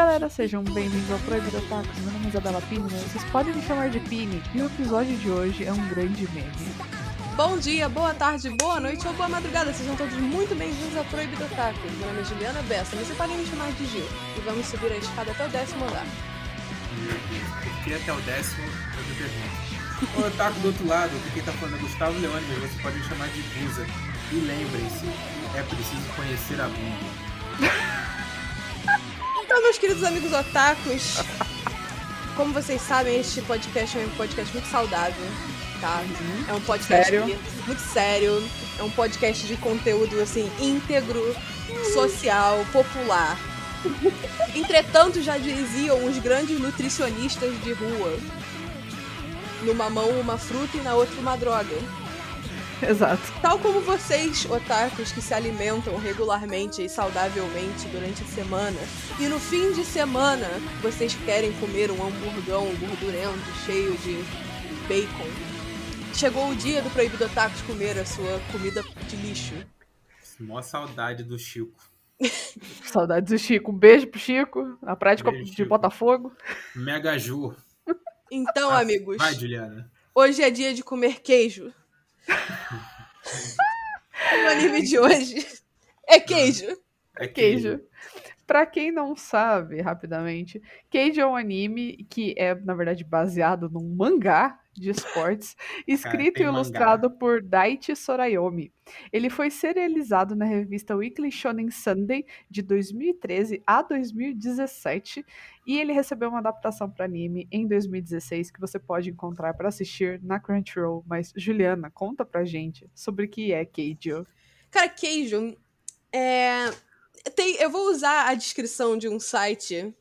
Galera, sejam bem-vindos ao Proibido Otaku. Meu nome é Isabela Pini, mas vocês podem me chamar de Pini. E o episódio de hoje é um grande meme. Bom dia, boa tarde, boa noite ou boa madrugada. Sejam todos muito bem-vindos ao Proibido Otaku. Meu nome é Juliana Bessa, mas você podem me chamar de Gil. E vamos subir a escada até o décimo andar. Porque até o décimo eu te pergunto. O Otaku do outro lado, que quem tá falando é Gustavo Leone, mas você pode me chamar de Busa. E lembrem-se, é preciso conhecer a bunda. Meus queridos amigos otakus, como vocês sabem, este podcast é um podcast muito saudável, tá? É um podcast Sério? que- muito sério. É um podcast de conteúdo, assim, íntegro, social, popular. Entretanto, já diziam os grandes nutricionistas de rua. Numa mão uma fruta e na outra uma droga. Exato. Tal como vocês, otakus, que se alimentam regularmente e saudavelmente durante a semana, e no fim de semana vocês querem comer um hamburgão gordurento, cheio de bacon. Chegou o dia do proibido otakus comer a sua comida de lixo. Mó saudade do Chico. Saudades do Chico. Um beijo pro Chico, na prática Beijo, de Chico. Botafogo. Mega Ju. Então, Ah, amigos, Vai, Juliana. hoje é dia de comer queijo. o anime de hoje é queijo. É Queijo. Pra quem não sabe, rapidamente, Cage é um anime que é, na verdade, baseado num mangá de esportes, escrito e mangá. ilustrado por Daichi Sorayomi. Ele foi serializado na revista Weekly Shonen Sunday de 2013 a 2017 e ele recebeu uma adaptação para anime em 2016 que você pode encontrar para assistir na Crunchyroll. Mas Juliana, conta pra gente sobre o que é Cage. Cara, queijo é. Tem, eu vou usar a descrição de um site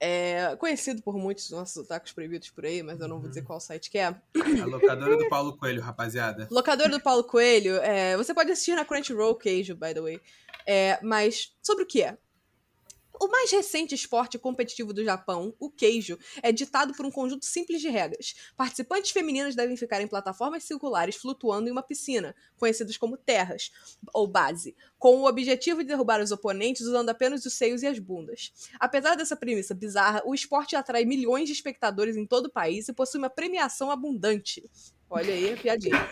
é, conhecido por muitos nossos otakus proibidos por aí, mas eu não vou dizer qual site que é. A locadora do Paulo Coelho, rapaziada. Locador do Paulo Coelho, é, você pode assistir na Crunchyroll Queijo, by the way. É, mas sobre o que é? O mais recente esporte competitivo do Japão, o queijo, é ditado por um conjunto simples de regras. Participantes femininas devem ficar em plataformas circulares flutuando em uma piscina, conhecidas como terras, ou base, com o objetivo de derrubar os oponentes usando apenas os seios e as bundas. Apesar dessa premissa bizarra, o esporte atrai milhões de espectadores em todo o país e possui uma premiação abundante. Olha aí a piadinha.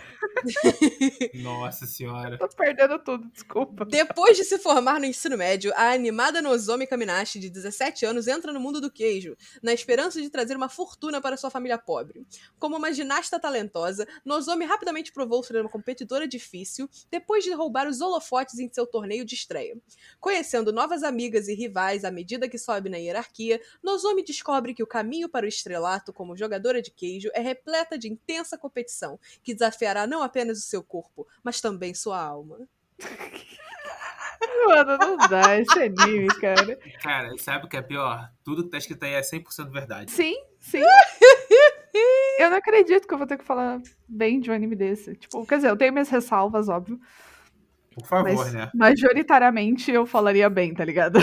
Nossa senhora. Tô perdendo tudo, desculpa. Depois de se formar no ensino médio, a animada Nozomi Kaminashi, de 17 anos, entra no mundo do queijo, na esperança de trazer uma fortuna para sua família pobre. Como uma ginasta talentosa, Nozomi rapidamente provou ser uma competidora difícil depois de roubar os holofotes em seu torneio de estreia. Conhecendo novas amigas e rivais à medida que sobe na hierarquia, Nozomi descobre que o caminho para o estrelato como jogadora de queijo é repleta de intensa competição, que desafiará não apenas o seu corpo, mas também sua alma. Mano, não dá esse anime, cara. Cara, sabe o que é pior? Tudo que tá escrito aí é 100% verdade. Sim, sim. Eu não acredito que eu vou ter que falar bem de um anime desse. Tipo, quer dizer, eu tenho minhas ressalvas, óbvio. Por favor, Mas né? majoritariamente eu falaria bem, tá ligado?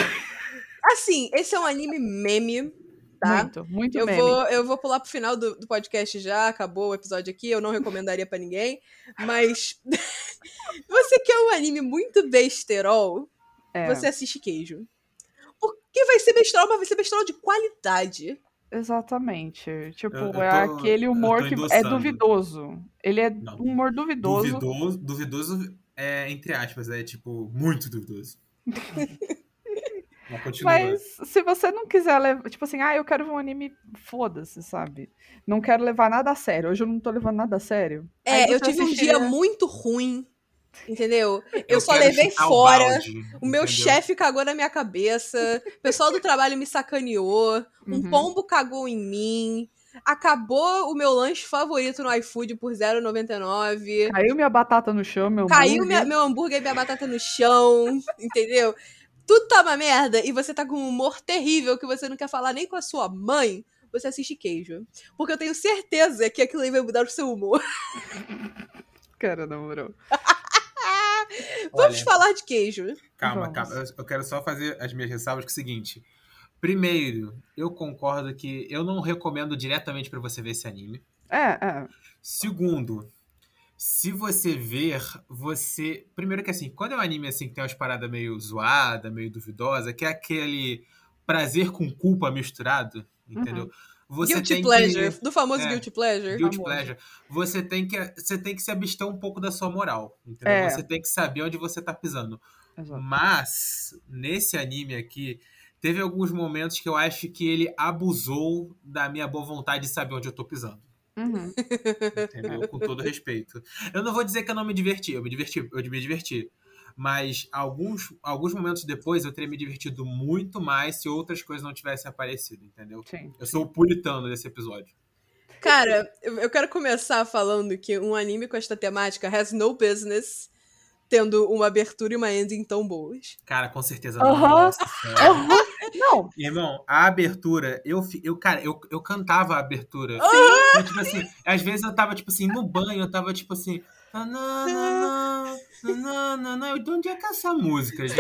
Assim, esse é um anime meme, tá? Muito, muito Eu meme. vou, eu vou pular pro final do, do podcast já, acabou o episódio aqui, eu não recomendaria pra ninguém, mas você quer um anime muito besterol, É, você assiste queijo. Porque vai ser besterol, mas vai ser besterol de qualidade. Exatamente. Tipo, Eu- eu é tô- aquele eu humor que é duvidoso. Ele é Não. um humor duvidoso. Duvidoso, duvidoso é entre aspas, é tipo, muito duvidoso. Mas continua. Mas se você não quiser levar, tipo assim, ah, eu quero ver um anime, foda-se, sabe? Não quero levar nada a sério. Hoje eu não tô levando nada a sério. É, eu tive um dia muito ruim, entendeu? Eu, só quero levei chutar o fora. balde, O meu chefe cagou na minha cabeça, o pessoal do trabalho me sacaneou, um Uhum. pombo cagou em mim, acabou o meu lanche favorito no iFood por 0,99, Caiu minha batata no chão, meu caiu hambúrguer. minha- meu hambúrguer e minha batata no chão, entendeu? Tudo tá uma merda e você tá com um humor terrível que você não quer falar nem com a sua mãe, você assiste queijo. Porque eu tenho certeza que aquilo aí vai mudar o seu humor. Cara, na moral. Vamos Olha, falar de queijo. Calma, Vamos. calma. Eu- quero só fazer as minhas ressalvas que é o seguinte. Primeiro, eu concordo que eu não recomendo diretamente pra você ver esse anime. É, é. Segundo, se você ver, você. Primeiro que assim, quando é um anime assim que tem umas paradas meio zoada, meio duvidosa, que é aquele prazer com culpa misturado, entendeu? Você Guilty pleasure. que Do famoso é, guilty pleasure. guilty famoso. pleasure. Você tem que você tem que se abster um pouco da sua moral, entendeu? É. Você tem que saber onde você tá pisando. Exato. Mas nesse anime aqui teve alguns momentos que eu acho que ele abusou da minha boa vontade de saber onde eu tô pisando. Uhum. Entendeu? Com todo respeito. Eu não vou dizer que eu não me diverti, eu me diverti, eu me diverti. Mas alguns, alguns momentos depois eu teria me divertido muito mais se outras coisas não tivessem aparecido, entendeu? Sim. Eu sou o puritano desse episódio. Cara, eu eu quero começar falando que um anime com esta temática has no business tendo uma abertura e uma ending tão boas. Cara, com certeza não. Nossa senhora. Uhum. Não, Irmão, a abertura, eu, eu cara, eu, eu cantava a abertura. Eu, tipo assim, às vezes eu tava, tipo assim, no banho, eu tava, tipo assim. nananana. Eu, De onde é que é essa música, gente?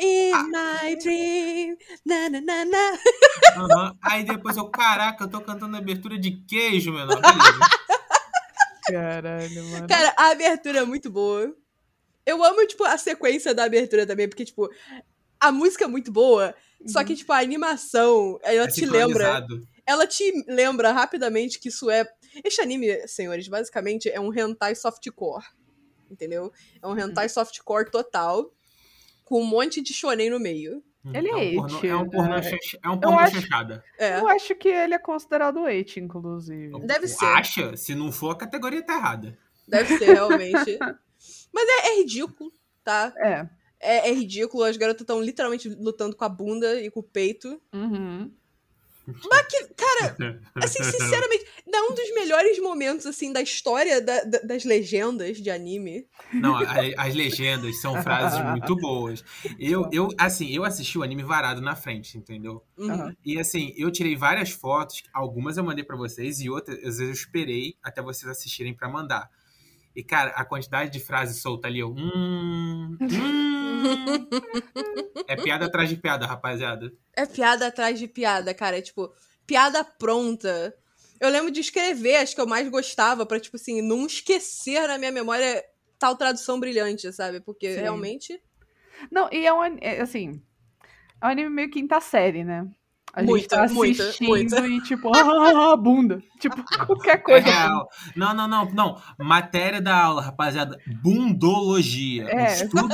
In my dream, na na na na. Aham. Aí depois eu, caraca, eu tô cantando a abertura de queijo, menor. Beleza. caralho, mano. Cara, a abertura é muito boa. Eu amo, tipo, a sequência da abertura também, porque, tipo, a música é muito boa, só que, tipo, a animação, ela É te lembra. Ela te lembra rapidamente que isso é. Este anime, senhores, basicamente é um hentai softcore. Entendeu? É um hentai softcore total. Com um monte de shonen no meio. Ele é um ete, é um pornô, né? chanch- é um pornô acho-. É. Eu acho que ele é considerado it, inclusive. Deve ser. Acha? Se não for, a categoria tá errada. Deve ser, realmente. Mas é, é ridículo, tá? É. É, é ridículo. As garotas estão literalmente lutando com a bunda e com o peito. Uhum. Assim, sinceramente, dá um dos melhores momentos, assim, da história da- da- das legendas de anime. Não, a- as legendas são frases muito boas. Eu, eu, assim, eu assisti o anime varado na frente, entendeu? Uhum. E assim, eu tirei várias fotos, algumas eu mandei pra vocês e outras às vezes eu esperei até vocês assistirem pra mandar. E cara, a quantidade de frases soltas ali, eu, hum, hum. É piada atrás de piada, rapaziada. É piada atrás de piada, cara. É tipo, piada pronta. Eu lembro de escrever as que eu mais gostava pra, tipo assim, não esquecer na minha memória tal tradução brilhante, sabe? Porque Sim. realmente. Não, e é um é, assim. É um anime meio quinta série, né? A gente Muita, tá muita, assistindo muita. e tipo, ah, bunda. Tipo, qualquer É coisa. real. Não, não, não, não. Matéria da aula, rapaziada. Bundologia. É. Estudo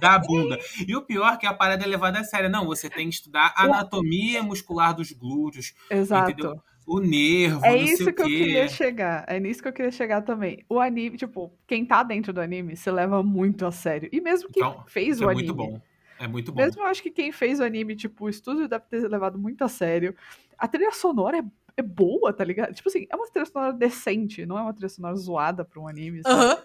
da bunda. E o pior é que a parada é levada a sério. Não, você tem que estudar anatomia muscular dos glúteos, Exato. Entendeu? o nervo, É não isso sei o que eu queria chegar. É nisso que eu queria chegar também. O anime, tipo, quem tá dentro do anime se leva muito a sério. E mesmo quem Então, fez o é anime. muito bom. É muito bom. Mesmo eu acho que quem fez o anime, tipo, o estúdio deve ter levado muito a sério. A trilha sonora é, é boa, tá ligado? Tipo assim, é uma trilha sonora decente, não é uma trilha sonora zoada pra um anime. sabe?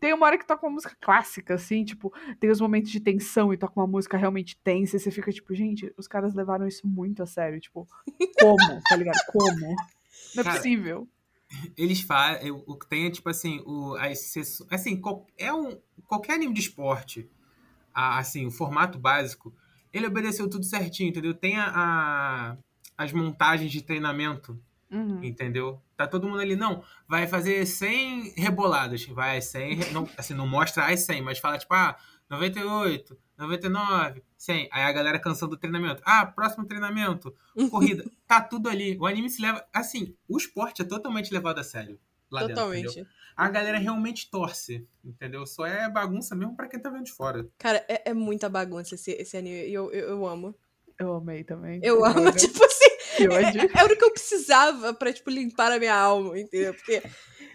Tem uma hora que toca uma música clássica, assim, tipo, tem os momentos de tensão e toca uma música realmente tensa, e você fica tipo, gente, os caras levaram isso muito a sério. Tipo, como, tá ligado? Como? Não é Cara, possível. Eles fazem. O que tem é tipo assim, o, as sessões. Assim, qual- é um, qualquer anime de esporte, a- assim, o formato básico, ele obedeceu tudo certinho, entendeu? Tem a, a- as montagens de treinamento, Uhum. entendeu? Tá todo mundo ali, não, vai fazer 100 reboladas, vai às 100, re- não, assim, não mostra as 100, mas fala tipo, ah, 98, 99, 100. Aí a galera cansando do treinamento. Ah, próximo treinamento, corrida. tá tudo ali. O anime se leva, assim, o esporte é totalmente levado a sério. Lá dentro, entendeu? Totalmente. a galera realmente torce, entendeu? Só é bagunça mesmo pra quem tá vendo de fora. Cara, é, é muita bagunça esse, esse anime. E eu, eu, eu amo. Eu amei também. Eu amo, tipo assim. Que ódio. Era o que eu precisava pra, tipo, limpar a minha alma, entendeu? Porque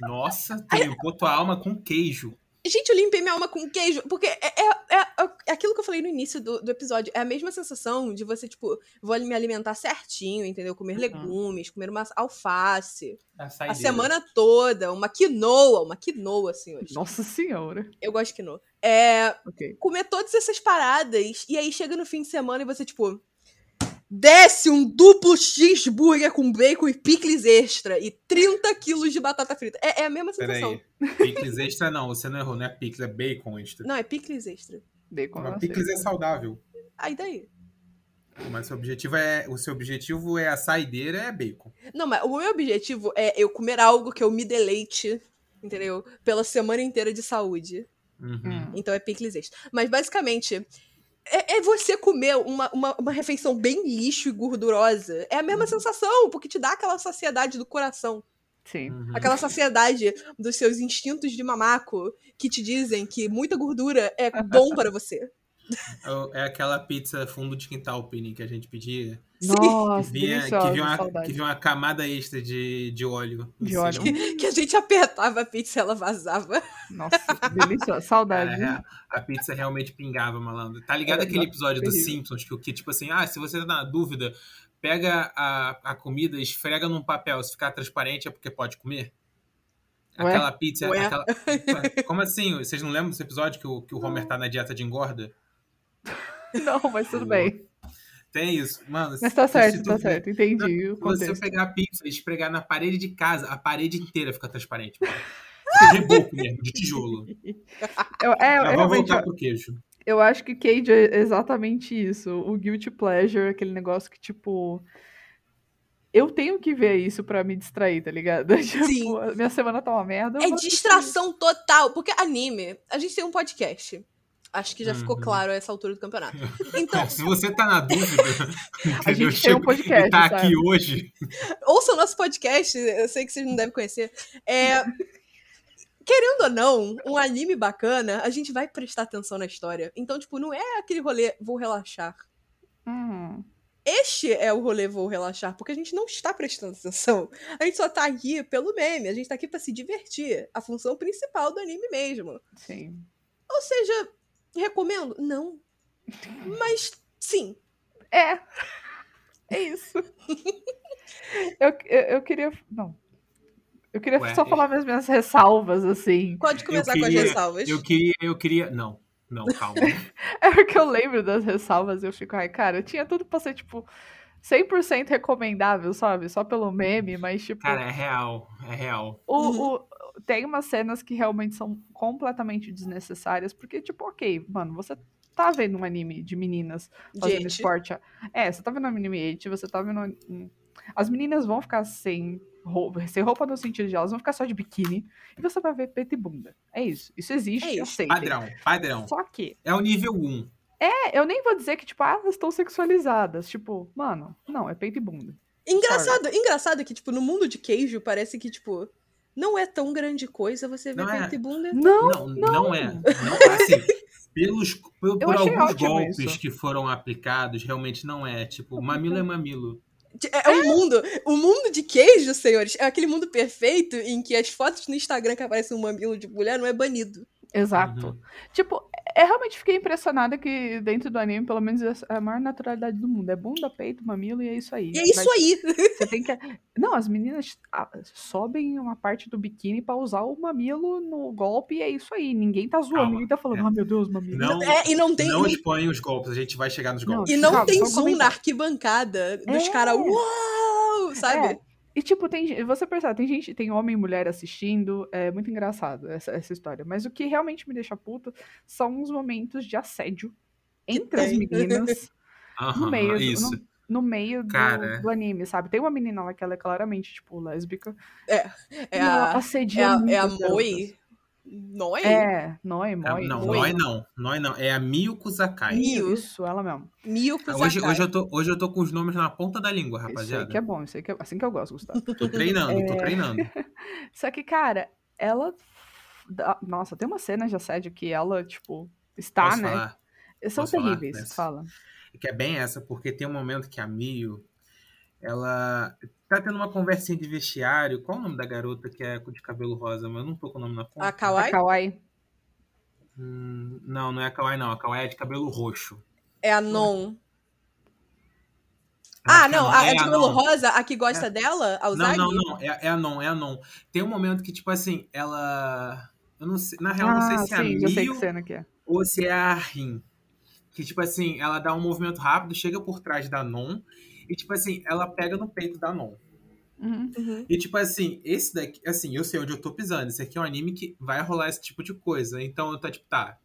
Nossa, tu limpou tua alma com queijo. Gente, eu limpei minha alma com queijo, porque é, é, é- é aquilo que eu falei no início do, do episódio. É a mesma sensação de você, tipo, vou me alimentar certinho, entendeu? Comer Uhum. legumes, comer uma alface. A, A semana toda, uma quinoa, uma quinoa, senhores. Nossa senhora. Eu gosto de quinoa. É, Ok. comer todas essas paradas, e aí chega no fim de semana e você, tipo, desce um duplo cheeseburger com bacon e picles extra e 30 quilos de batata frita. É, é a mesma sensação. Peraí. Picles extra não, você não errou, não é picles, é bacon extra. Não, é picles extra. Bacon Mas não picles é saudável. Aí daí. Mas seu objetivo é. O seu objetivo é a saideira é bacon. Não, mas o meu objetivo é eu comer algo que eu me deleite, entendeu? Pela semana inteira de saúde. Uhum. Hum. Então é picles extra. Mas basicamente, É, é você comer uma, uma, uma refeição bem lixo e gordurosa. É a mesma sensação, porque te dá aquela saciedade do coração. Sim. Uhum. Aquela saciedade dos seus instintos de mamaco que te dizem que muita gordura é bom para você. É aquela pizza fundo de quintal, Pini, que a gente pedia. Nossa, Que vinha, que vinha, uma, que vinha uma camada extra de, de óleo. De óleo. Que, que a gente apertava a pizza e ela vazava. Nossa, deliciosa. Saudade. Cara, a, pizza realmente pingava, malandro. Tá ligado É, aquele episódio dos. Simpsons que, o que, tipo assim, ah, se você tá na dúvida, pega a, a comida, esfrega num papel. Se ficar transparente é porque pode comer? Ué? Aquela pizza. Ué? Aquela... Como assim? Vocês não lembram desse episódio que o, que o Homer tá na dieta de engorda? Não, mas tudo bem. Tem isso. Mano, Mas tá se- certo, tá certo. Entendi o Se você pegar a pizza e esfregar na parede de casa, a parede inteira fica transparente. mano. Fica reboco mesmo, de tijolo. Eu, é, eu, realmente, voltar pro queijo. eu acho que Cage é exatamente isso. O guilty pleasure, aquele negócio que, tipo. Eu tenho que ver isso pra me distrair, tá ligado? Tipo, Sim. minha semana tá uma merda. É vou assistir. distração total. Porque anime, a gente tem um podcast. Acho que já ficou Uhum. claro a essa altura do campeonato. Então, Se você tá na dúvida, A gente tem um podcast, e tá sabe? aqui hoje. ouça o nosso podcast, eu sei que vocês não devem conhecer. É, querendo ou não, um anime bacana, a gente vai prestar atenção na história. Então, tipo, não é aquele rolê, vou relaxar. Hum, Este é o rolê vou relaxar, porque a gente não está prestando atenção. A gente só tá aqui pelo meme, a gente tá aqui pra se divertir. A função principal do anime mesmo. sim. Ou seja, recomendo? Não. Mas sim. É. É isso. eu, eu, eu queria. Não. Eu queria Ué, só eu- falar minhas, minhas ressalvas, assim. Pode começar com as queria- ressalvas. Eu queria, eu queria. Não, não, calma. É porque eu lembro das ressalvas e eu fico, ai, cara, tinha tudo pra ser, tipo, 100% recomendável, sabe? Só pelo meme, mas, tipo, Cara, é real, é real. o, Uhum. o- tem umas cenas que realmente são completamente desnecessárias, porque, tipo, ok, mano, você tá vendo um anime de meninas fazendo Gente. esporte. É, você tá vendo um anime age, você tá vendo. As meninas vão ficar sem roupa, sem roupa no sentido de elas vão ficar só de biquíni e você vai ver peito e bunda. É isso. Isso existe, É eu isso. sei. Padrão, padrão. Só que É o nível 1. É, eu nem vou dizer que, tipo, ah, elas estão sexualizadas. Tipo, mano, não, é peito e bunda. Engraçado, engraçado que, tipo, no mundo de queijo, parece que, tipo, não é tão grande coisa você ver Não é. peito e bunda. Não, Não, não, é. Não, assim, pelos, por, por alguns golpes isso. que foram aplicados, realmente não é. Tipo, mamilo é mamilo. É, é um mundo. O mundo de queijo, senhores, é aquele mundo perfeito em que as fotos no Instagram que aparecem um mamilo de mulher não é banido. Exato. Uhum. Tipo, eu realmente fiquei impressionada que dentro do anime, pelo menos, é a maior naturalidade do mundo. É bunda, peito, mamilo e é isso aí. E é isso Mas aí. Você tem que. Não, as meninas ah, sobem uma parte do biquíni pra usar o mamilo no golpe e é isso aí. Ninguém tá zoando, Calma, ninguém tá falando, é. ah, meu Deus, mamilo. Não, É, e não tem. não não- expõe os golpes, a gente vai chegar nos Não, golpes. e não Calma, tem zoom comentar. na arquibancada dos É. caras. Uau! Sabe? É. E tipo, tem, você percebe, tem gente, tem homem e mulher assistindo, é muito engraçado essa, essa história. Mas o que realmente me deixa puta são os momentos de assédio entre as meninas no meio, do, isso. no, no meio do, do anime, sabe? Tem uma menina lá que ela é claramente, tipo, lésbica. É e a, ela é assedia a, é a. Moi. Noi? É, Noi, É, Moi. não, Oi. Noi não. Noi não. É a Miyuko Sakai. Miu. Isso, ela mesmo. Miyuko Hoje, Sakai. hoje, eu tô, hoje eu tô com os nomes na ponta da língua, Isso aí rapaziada. que é bom, isso aí que é assim que eu gosto, Gustavo. Tô treinando, tô treinando. Só que, cara, ela. Nossa, tem uma cena de assédio que ela, tipo, está, Posso né? falar? São Posso falar terríveis, dessa? fala. Que é bem essa, porque tem um momento que a Mio, ela tá tendo uma conversinha de vestiário. Qual o nome da garota que é de cabelo rosa? Mas eu não tô com o nome na ponta. A Kawaii? A Kawaii. Hum, não, não é a Kawaii, não. A Kawaii é de cabelo roxo. É a Non. Eu Ah, acho que não. é A, a de a cabelo Non. rosa, a que gosta dela, a Não, Uzagi? não, não. É, é a Non, é a Non. Tem um momento que, tipo assim, ela. Eu não sei. Na real, eu não sei ah, se é a sim, eu sei que Mio cena que é. ou se é a Rin. Que, tipo assim, ela dá um movimento rápido, chega por trás da Non. E, tipo assim, ela pega no peito da Non. Uhum. Uhum. E, tipo assim, esse daqui, assim, eu sei onde eu tô pisando. Esse aqui é um anime que vai rolar esse tipo de coisa. Então eu tô, tipo, tá.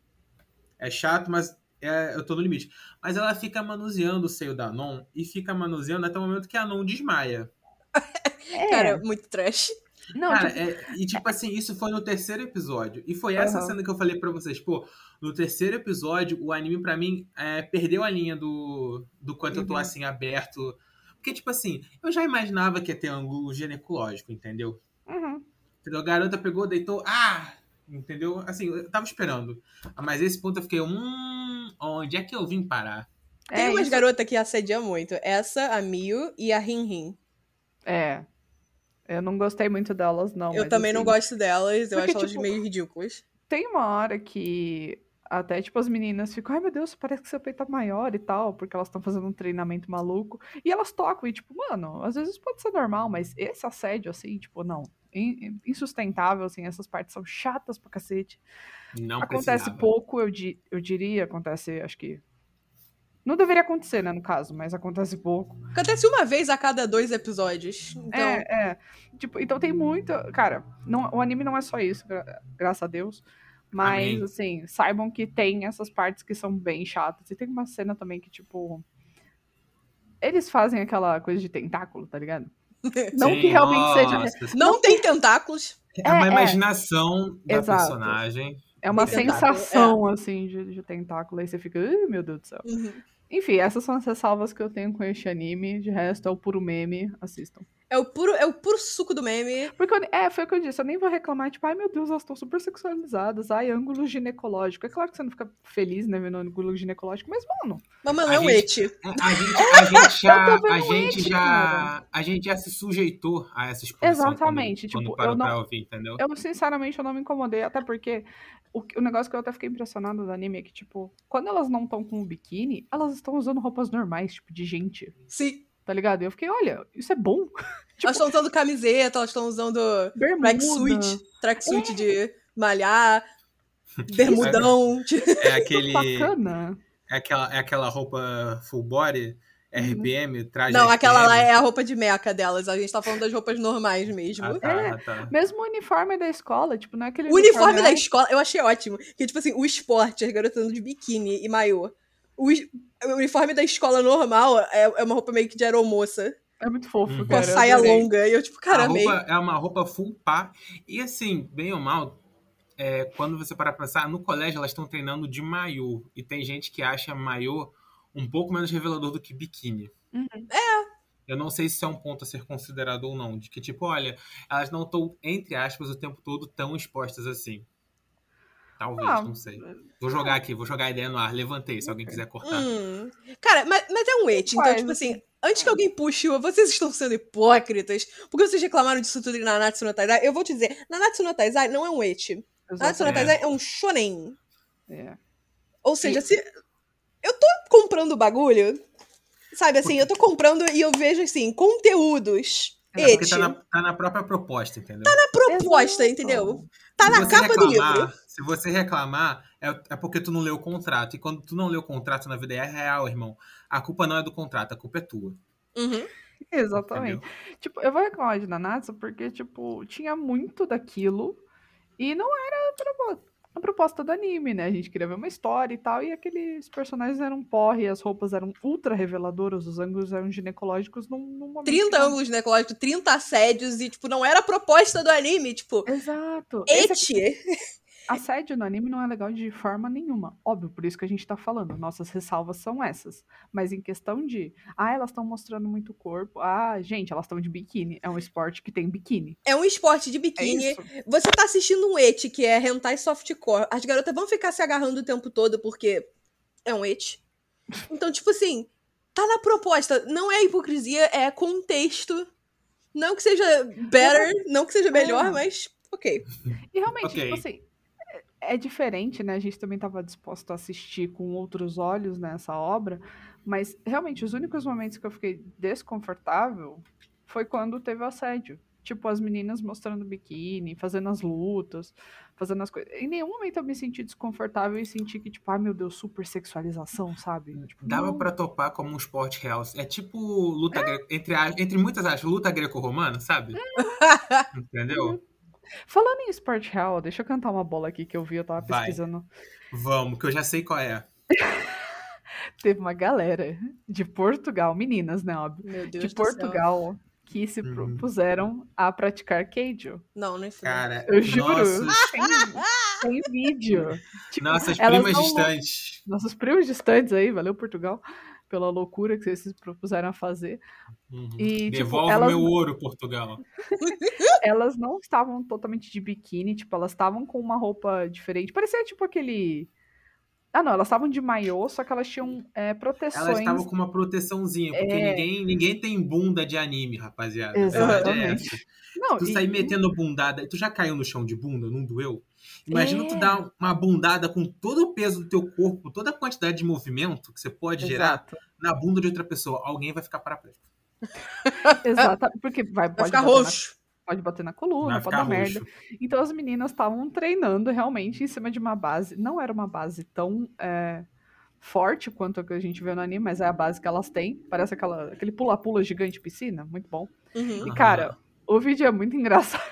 É chato, mas é, eu tô no limite. Mas ela fica manuseando o seio da Non e fica manuseando até o momento que a Non desmaia. É, Cara, muito trash. Não, Cara, tipo, é- e tipo assim, isso foi no terceiro episódio. E foi essa Aham. cena que eu falei pra vocês. Pô, no terceiro episódio, o anime, pra mim, é, perdeu a linha do, do quanto eu tô Uhum. assim, aberto. Porque, tipo assim, eu já imaginava que ia ter ângulo ginecológico, entendeu? uhum. Entendeu? A garota pegou, deitou. Ah! Entendeu? Assim, eu tava esperando. Mas esse ponto eu fiquei, hum, onde é que eu vim parar? Tem É, umas isso- garotas que assediam muito. Essa, a Miu e a Rin Rin. É. Eu não gostei muito delas, não. eu mas, também não assim, gosto delas, eu porque, acho elas tipo, meio ridículas. Tem uma hora que até, tipo, as meninas ficam, ai meu Deus, parece que seu peito tá maior e tal, porque elas estão fazendo um treinamento maluco. E elas tocam, e tipo, mano, às vezes pode ser normal, mas esse assédio, assim, tipo, não. in- Insustentável, assim, essas partes são chatas pra cacete. Não acontece precisava. pouco, eu, di- eu diria, acontece, acho que. Não deveria acontecer, né, no caso, mas acontece pouco. Acontece uma vez a cada dois episódios. Então, É, é. Tipo, então tem muito. Cara, não, o anime não é só isso, gra- graças a Deus. Mas, Amém. assim, saibam que tem essas partes que são bem chatas. E tem uma cena também que, tipo. Eles fazem aquela coisa de tentáculo, tá ligado? Não Sim, que realmente seja. nossa, não tem tentáculos. É uma É, é. imaginação da Exato. personagem. É uma tentáculo, sensação, assim, de, de tentáculo. Aí você fica, meu Deus do céu. Uhum. Enfim, essas são as ressalvas que eu tenho com este anime. De resto, é o puro meme. Assistam. É o puro, é o puro suco do meme. Porque, eu- é, foi o que eu disse. Eu nem vou reclamar, tipo, ai meu Deus, elas estão super sexualizadas. Ai, ângulo ginecológico. É claro que você não fica feliz, né, vendo ângulo ginecológico. Mas, mano, Mamãe é um eti. A gente, a gente já, a gente já, cara. a gente já se sujeitou a essa exposição Exatamente, quando, tipo, quando parou eu não- pra ouvir, entendeu? eu sinceramente eu não me incomodei. Até porque o, o negócio que eu até fiquei impressionado do anime é que, tipo, quando elas não estão com o biquíni, elas estão usando roupas normais, tipo, de gente. Sim. Tá ligado? E eu fiquei, olha, isso é bom. elas estão usando camiseta, elas estão usando Bermuda. tracksuit. Tracksuit de malhar. Bermudão. de- É aquele, Bacana. é aquela, é aquela roupa full body, RPM, traje Não, RPM. aquela lá é a roupa de meca delas. A gente tá falando das roupas normais mesmo. Ah, tá, É. ah, tá. Mesmo o uniforme da escola, tipo, não é aquele O uniforme da ai, escola, eu achei ótimo. Que, tipo assim, o esporte, as garotas andando de biquíni e maiô. O, o uniforme da escola normal é, é uma roupa meio que de aeromoça. É muito fofo, Uhum. Com a saia longa. E eu, tipo, cara, a roupa é uma roupa full pá. E assim, bem ou mal, é, quando você parar pra pensar, no colégio elas estão treinando de maiô. E tem gente que acha maiô um pouco menos revelador do que biquíni. Uhum. Eu não sei se isso é um ponto a ser considerado ou não. De que, tipo, olha, elas não estão, entre aspas, o tempo todo tão expostas assim. Talvez, Ah, não sei. Vou jogar aqui, vou jogar a ideia no ar. Levantei, se alguém quiser cortar. Hum. Cara, mas, mas é um et. Então, tipo assim, antes que alguém puxe, o vocês estão sendo hipócritas. Porque vocês reclamaram disso tudo em Nanatsu no Taizai. Eu vou te dizer, Nanatsu no Taizai não é um et. Nanatsu no. Taizai é um shonen. É. Ou seja, se eu tô comprando o bagulho, sabe assim, eu tô comprando e eu vejo assim, conteúdos. É, porque tá na, tá na própria proposta, entendeu? proposta, Exato. entendeu? Tá Se na você capa do reclamar- livro. Se você reclamar, é, é porque tu não leu o contrato. E quando tu não leu o contrato na vida é real, irmão, a culpa não é do contrato, a culpa é tua. Uhum. Exatamente. Entendeu? Tipo, eu vou reclamar de Nanatsu porque, tipo, tinha muito daquilo e não era a propo- a proposta do anime, né? A gente queria ver uma história e tal, e aqueles personagens eram porre, as roupas eram ultra reveladoras, os ângulos eram ginecológicos num, num momento. 30 que ângulos ginecológicos, 30 assédios e, tipo, não era a proposta do anime. Tipo, Exato. Esse aqui-. Assédio no anime não é legal de forma nenhuma. Óbvio, por isso que a gente tá falando. Nossas ressalvas são essas. Mas em questão de, ah, elas estão mostrando muito corpo. Ah, gente, elas estão de biquíni. É um esporte que tem biquíni. É um esporte de É biquíni. isso. Você tá assistindo um et, que é hentai softcore. As garotas vão ficar se agarrando o tempo todo porque é um et. Então, tipo assim, tá na proposta. Não é hipocrisia, é contexto. Não que seja better, não que seja melhor, É. mas ok. E realmente, Ok. tipo assim, é é diferente, né? A gente também estava disposto a assistir com outros olhos nessa obra, mas realmente os únicos momentos que eu fiquei desconfortável foi quando teve o assédio. Tipo, as meninas mostrando biquíni, fazendo as lutas, fazendo as coisas. Em nenhum momento eu me senti desconfortável e senti que, tipo, ai meu Deus, super sexualização, sabe? Tipo, Dava não. pra topar como um esporte real. É tipo luta greco, entre, a- entre muitas aspas, luta greco-romana, sabe? Entendeu? Falando em esporte real, deixa eu cantar uma bola aqui que eu vi, eu tava Vai. pesquisando. Vamos, que eu já sei qual é. Teve uma galera de Portugal, meninas, né, óbvio. Meu Deus de do céu. Portugal que se Uhum. propuseram a praticar Keijo. Não, nem fui. Cara, Eu juro. nossos, Tem, tem vídeo. Tipo, nossas primas não- distantes. nossos primos distantes aí, valeu Portugal, pela loucura que vocês se propuseram a fazer. Uhum. E, tipo, Devolve elas- meu ouro, Portugal. Elas não estavam totalmente de biquíni, tipo, elas estavam com uma roupa diferente. Parecia tipo aquele. Ah, não, elas estavam de maiô, só que elas tinham é, proteções. Elas estavam com uma proteçãozinha, porque É. ninguém, ninguém tem bunda de anime, rapaziada. É Exatamente. essa. Não, Tu e- sair metendo bundada. Tu já caiu no chão de bunda, não doeu? Imagina É. tu dar uma bundada com todo o peso do teu corpo, toda a quantidade de movimento que você pode gerar Exato. na bunda de outra pessoa. Alguém vai ficar paraplégico. Exato. Porque vai, Vai pode, ficar bater na, roxo. pode bater na coluna, Vai pode dar merda. roxo. Então as meninas estavam treinando realmente em cima de uma base. Não era uma base tão é, forte quanto a que a gente vê no anime, mas é a base que elas têm. Parece aquela, aquele pula-pula gigante piscina. Muito bom. Uhum. E, cara, o vídeo é muito engraçado.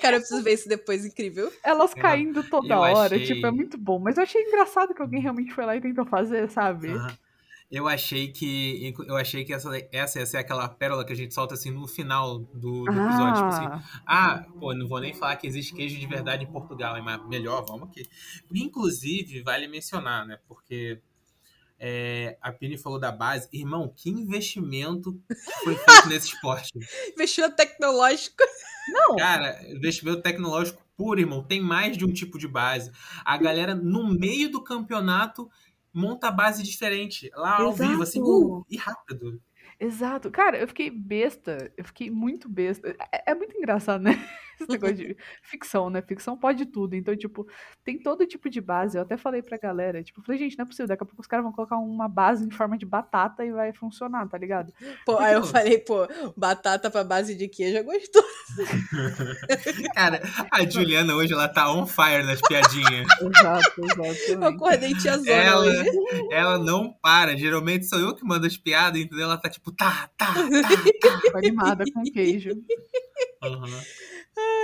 Cara, eu preciso ver isso depois, incrível. Elas Eu- caindo toda hora, achei- tipo, é muito bom. Mas eu achei engraçado que alguém realmente foi lá e tentou fazer, sabe? Eu achei que eu achei que essa, essa ia ser aquela pérola que a gente solta assim no final do, do episódio. Tipo assim, Ah, ah, pô, não vou nem falar que existe queijo de verdade em Portugal, mas melhor, vamos aqui. Inclusive, vale mencionar, né? Porque é, a Pini falou da base. Irmão, que investimento foi feito nesse esporte? Investimento tecnológico. Não, Cara, investimento tecnológico puro, irmão. Tem mais de um tipo de base. A galera, no meio do campeonato, monta base diferente. Lá ao Exato. vivo, assim, uh, e rápido. exato. Cara, eu fiquei besta. Eu fiquei muito besta. É, é muito engraçado, né? Esse negócio de ficção, né? Ficção pode tudo. Então, tipo, tem todo tipo de base. Eu até falei pra galera, tipo, falei, gente, não é possível. Daqui a pouco os caras vão colocar uma base em forma de batata e vai funcionar, tá ligado? Pô, aí eu Pô. falei, pô, batata pra base de queijo é gostoso. Cara, a Juliana hoje, ela tá on fire nas piadinhas. Exato, Eu exatamente. acordei tia Zona Ela, hoje. ela não para. Geralmente sou eu que mando as piadas, entendeu? Ela tá tipo, tá, tá, tá. Tô animada com queijo. Uhum.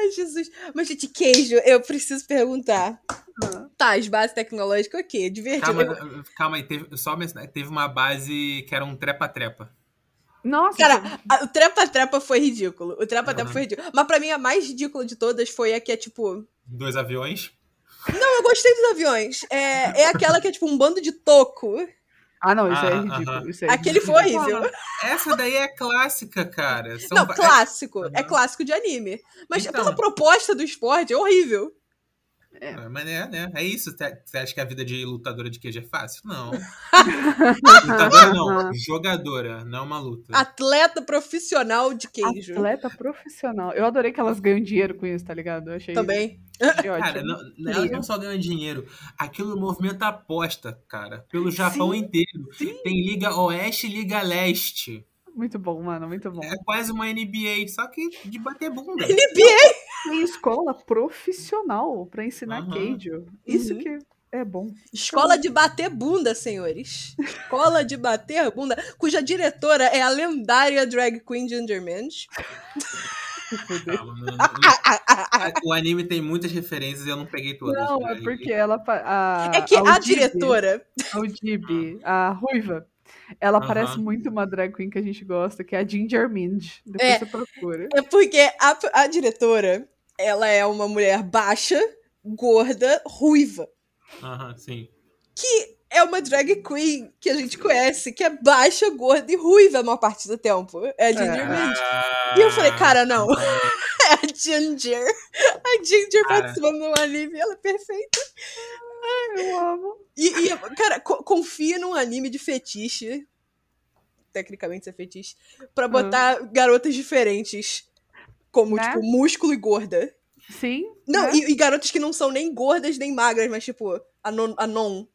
Ai, Jesus. Mas, gente, queijo, eu preciso perguntar. Ah. Tá, as bases tecnológicas, ok, divertido. Calma, Eu- calma aí, teve, só mencionar, teve uma base que era um trepa-trepa. Nossa, Cara, a- o trepa-trepa foi ridículo. O trepa-trepa Aham. foi ridículo. Mas pra mim, a mais ridícula de todas foi a que é tipo. Dois aviões. Não, eu gostei dos aviões. É, é aquela que é tipo um bando de toco. Ah, não, isso aí é Ah, ridículo. aham. Isso é Aquele ridículo. foi horrível. Essa daí é clássica, cara. São Não, va- clássico. É Aham. clássico de anime. Mas Então. pela proposta do esporte, é horrível. É, mas é, né? É isso. Você acha que a vida de lutadora de queijo é fácil? Não. lutadora não. Jogadora, não uma luta. Atleta profissional de queijo. Atleta profissional. Eu adorei que elas ganham dinheiro com isso, tá ligado? Eu achei, Também. achei. Cara, não, elas não só ganham dinheiro. Aquilo movimenta aposta, cara. Pelo Japão Sim, inteiro. Tem Liga Oeste e Liga Leste. Muito bom, mano, muito bom. É quase uma NBA, só que de bater bunda. NBA! Tem escola profissional pra ensinar Aham. queijo. Isso Uhum. que é bom. Escola de bater bunda, senhores. Escola de bater bunda, cuja diretora é a lendária drag queen Ginger Minch. Calma, não- não- a- o anime tem muitas referências e eu não peguei todas. Não, né? é porque ela. A, É que a Audib- diretora. A Audib, a ruiva, ela Aham. parece muito uma drag queen que a gente gosta, que é a Ginger Mind. Depois É. você procura. É porque a, a diretora, ela é uma mulher baixa, gorda, ruiva. Aham, sim. Que é uma drag queen que a gente conhece, que é baixa, gorda e ruiva a maior parte do tempo. É a Ginger É. E eu falei, cara, não. É a Ginger. A Ginger Cara. participando do anime, ela é perfeita. Eu amo. E, e, cara, co- confia num anime de fetiche. Tecnicamente isso é fetiche. Pra botar garotas diferentes. Como, Né? tipo, músculo e gorda. Sim. Não, né? e, e garotas que não são nem gordas nem magras, mas tipo, a non. A non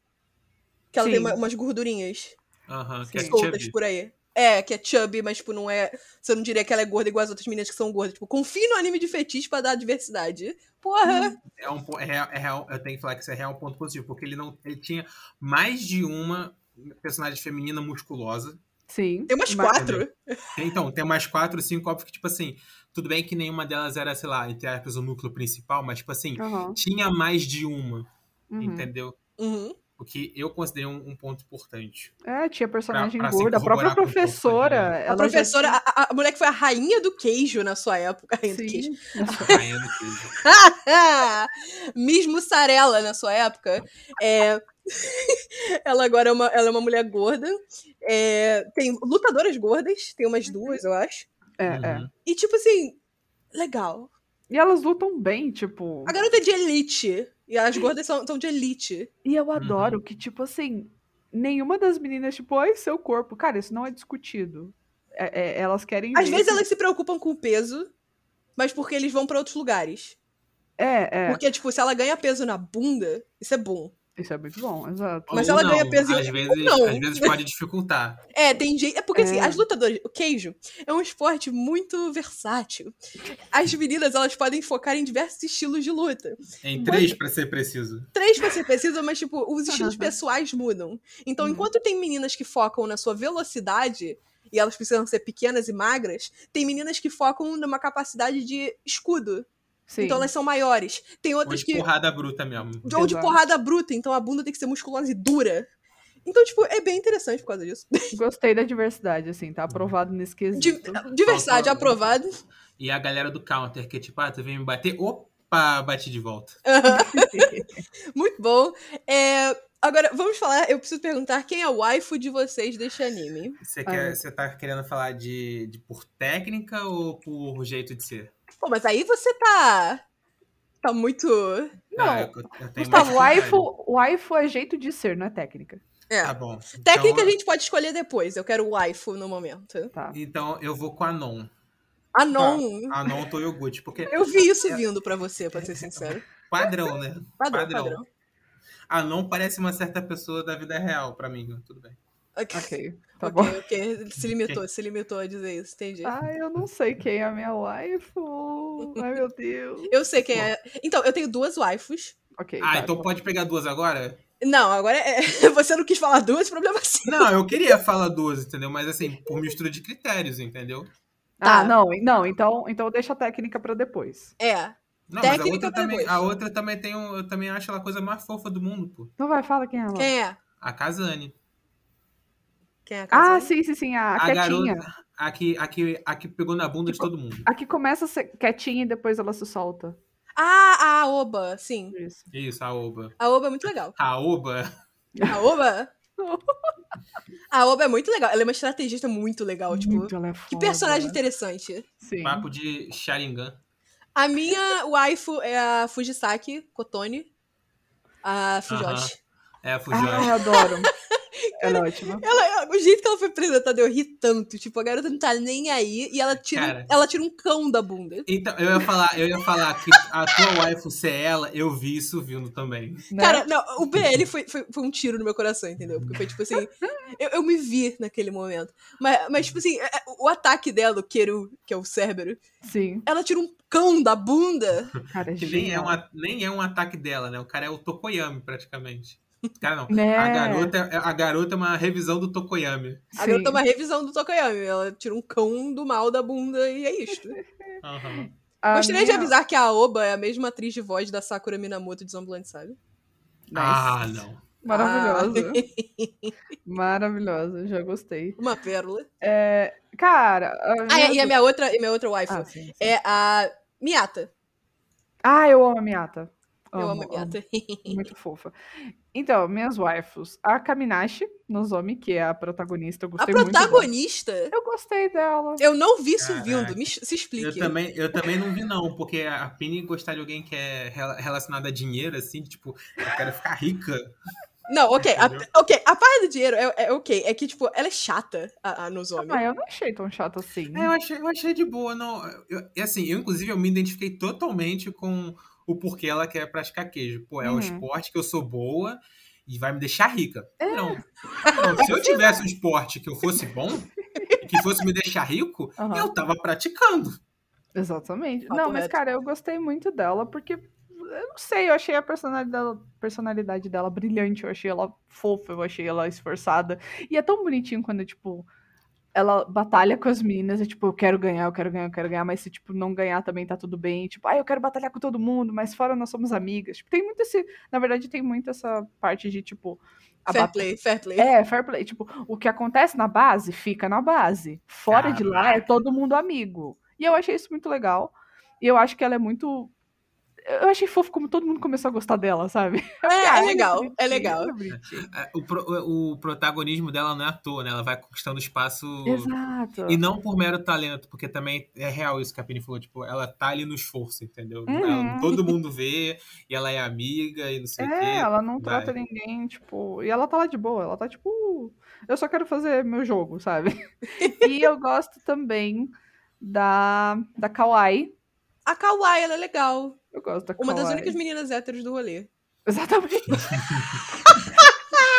que ela Sim. tem uma- umas gordurinhas Aham, que é Sim. soltas por aí. É, que é chubby, mas tipo, não é. Você não diria que ela é gorda igual as outras meninas que são gordas. Tipo, confie no anime de fetiche pra dar diversidade. Porra! É um é real, é real- eu tenho que falar que isso é real um ponto positivo, porque ele não ele tinha mais de uma personagem feminina musculosa. Sim. Tem umas mas- quatro. Tem, então, tem umas quatro, cinco, óbvio que, tipo assim, tudo bem que nenhuma delas era, sei lá, entre aspas, o núcleo principal, mas, tipo assim, Aham. tinha mais de uma, Uhum. entendeu? Uhum. O que eu considerei um, um ponto importante. É, tinha personagem Pra- pra se gorda. A própria professora. falei. A ela já professora, a, a- a mulher que foi a rainha do queijo na sua época. Rainha do queijo. Sim. Rainha do queijo. Miss Mussarela na sua época. É... ela agora é uma, ela é uma mulher gorda. É, Tem lutadoras gordas, tem umas duas, eu acho. É, é. Uhum. E tipo assim, legal. E elas lutam bem, tipo. A garota é de elite. E as gordas são, são de elite. E eu adoro que, tipo assim, nenhuma das meninas, tipo, ai, seu corpo. Cara, isso não é discutido. É- é- elas querem. Às ver vezes que- elas se preocupam com o peso, mas porque eles vão pra outros lugares. É, é. Porque, tipo, se ela ganha peso na bunda, isso é bom. Isso é muito bom, exato. Mas Ou ela ganha não, peso em- Às vezes, não. às vezes pode dificultar. É, tem jeito. É porque, assim, É. as lutadoras. O queijo é um esporte muito versátil. As meninas, elas podem focar em diversos estilos de luta. Em três, pra ser preciso. Três pra ser preciso, mas, tipo, os estilos pessoais mudam. Então, Uhum. enquanto tem meninas que focam na sua velocidade. E elas precisam ser pequenas e magras. Tem meninas que focam numa capacidade de escudo. Sim. Então elas são maiores. Tem Ou outras de que. porrada bruta mesmo. Ou de Exato. porrada bruta, então a bunda tem que ser musculosa e dura. Então, tipo, é bem interessante por causa disso. Gostei da diversidade, assim, tá aprovado nesse quesito. Di- Diversidade Faltou- aprovado. E a galera do counter, que é tipo, ah, tu vem me bater, opa, bati de volta. Muito bom. É, Agora, vamos falar. Eu preciso perguntar quem é o waifu de vocês desse anime. Você, Ah, quer, é. você tá querendo falar de, de por técnica ou por jeito de ser? Pô, mas aí você tá. Tá muito. Não, Ah, eu- eu Gustavo, waifu, waifu é jeito de ser, não é técnica. É. Tá bom. Técnica então, a gente pode escolher depois. Eu quero o waifu no momento. Tá. Então eu vou com a Non. Ah, não. A Non Toyoguchi, porque Eu vi isso vindo pra você, pra ser sincero. padrão, né? Padrão, Padrão. padrão. A Non parece uma certa pessoa da vida real pra mim, tudo bem. Ok, Ok, tá ok, bom. ok. Se limitou, se limitou a dizer isso, entendi. Ai, eu não sei quem é a minha waifu. Ai, meu Deus. Eu sei quem é. Então, eu tenho duas waifus. Ok. Ah, tá, então tá. pode pegar duas agora? Não, agora é... você não quis falar duas, problema seu. Não, eu queria falar duas, entendeu? Mas assim, por mistura de critérios, entendeu? Ah, Tá. não, não, então, então deixa a técnica pra depois. É. Não, mas a Técnica outra pra também, depois. a outra também tem um, eu também acho ela a coisa mais fofa do mundo, pô. Então vai, fala quem é ela. Quem é? A Kazane. Quem é a Ah, sim, sim, sim, a, A, quietinha. garota, a que, a, que, a que pegou na bunda de todo mundo. A que começa a ser quietinha e depois ela se solta. Ah, a Aoba, sim. Isso. Isso, a Oba. A Aoba é muito legal. A Oba? A Aoba? A Aoba é muito legal. Ela é uma estrategista muito legal, tipo. Muito ela é Que personagem interessante. Sim. Papo de Sharingan. A minha waifu é a Fujisaki Kotone. A Fujoshi. É a Fujoshi. Ah, eu adoro. ela é ótima. Ela, o jeito que ela foi apresentada, eu ri tanto. Tipo, a garota não tá nem aí e ela tira, Cara. ela tira um cão da bunda. Então, eu ia falar, eu ia falar que a tua waifu ser ela, eu vi isso vindo também. Né? Cara, não, o BL foi, foi, foi um tiro no meu coração, entendeu? Porque foi tipo assim, eu, eu me vi naquele momento. Mas, mas tipo assim, é- é- o ataque dela, o Keru, que é o Cérebro, Sim. ela tira um cão da bunda. Cara, é Que nem é, genial. um, a- nem é um ataque dela, né? O cara é o Tokoyami, praticamente. Cara, não. Né? A, garota, é- a garota é uma revisão do Tokoyami. A Sim. garota é uma revisão do Tokoyami. Ela tira um cão do mal da bunda e é isto. A Gostaria de minha- avisar que a Aoba é a mesma atriz de voz da Sakura Minamoto de Zombieland, sabe? Nice. Ah, não. Maravilhosa. Ah, Maravilhosa, já gostei. uma pérola. É, cara. a Ah, e a minha- minha outra, e minha outra waifu Ah, sim, sim. é a Miata. Ah, eu amo a Miata. Eu amo a Miata. Muito fofa. Então, minhas waifus. A Kaminashi Nozomi, que é a protagonista. Eu A gostei muito. protagonista, dela. Eu gostei dela. eu não vi isso vindo. Me, se Eu explique. também, eu também não vi, não, porque a Pini gostar de alguém que é rela- relacionado a dinheiro, assim, tipo, eu quero ficar rica. Não, ok. A, ok, a parte do dinheiro é, é ok. É que, tipo, ela é chata, a, a Nozomi. Ah, eu não achei tão chata assim. É, eu achei, eu achei de boa, não. Eu, e assim, eu, inclusive, eu me identifiquei totalmente com o porquê ela quer praticar queijo. Pô, é um Uhum. esporte que eu sou boa e vai me deixar rica. É. Não. Não, Se eu tivesse um esporte que eu fosse bom e que fosse me deixar rico, Aham. eu tava praticando. Exatamente. Papo não, mas, cara, eu gostei muito dela, porque. Eu não sei, eu achei a personalidade dela, personalidade dela brilhante, eu achei ela fofa, eu achei ela esforçada. E é tão bonitinho quando, tipo, ela batalha com as meninas, é tipo, eu quero ganhar, eu quero ganhar, eu quero ganhar, mas se, tipo, não ganhar também tá tudo bem. Tipo, ah, eu quero batalhar com todo mundo, mas fora nós somos amigas. Tipo, tem muito esse. Na verdade, tem muito essa parte de, tipo. Fair play, fair play. É, fair play. Tipo, o que acontece na base, fica na base. Fora de lá, é todo mundo amigo. E eu achei isso muito legal. E eu acho que ela é muito. Eu achei fofo como todo mundo começou a gostar dela, sabe? É, Ah, é legal, é legal. é. É, O, pro- o protagonismo dela não é à toa, né? Ela vai conquistando espaço. Exato. E não por mero talento, porque também é real isso que a Penny falou, tipo, ela tá ali no esforço, entendeu? Uhum. Ela- todo mundo vê, e ela é amiga e não sei o quê. É, ela não vai. trata ninguém, tipo. E ela tá lá de boa, ela tá tipo. Eu só quero fazer meu jogo, sabe? e eu gosto também da, da Kawaii. A Kawaii, ela é legal. Eu gosto da Uma Kawaii. das únicas meninas héteros do rolê. Exatamente.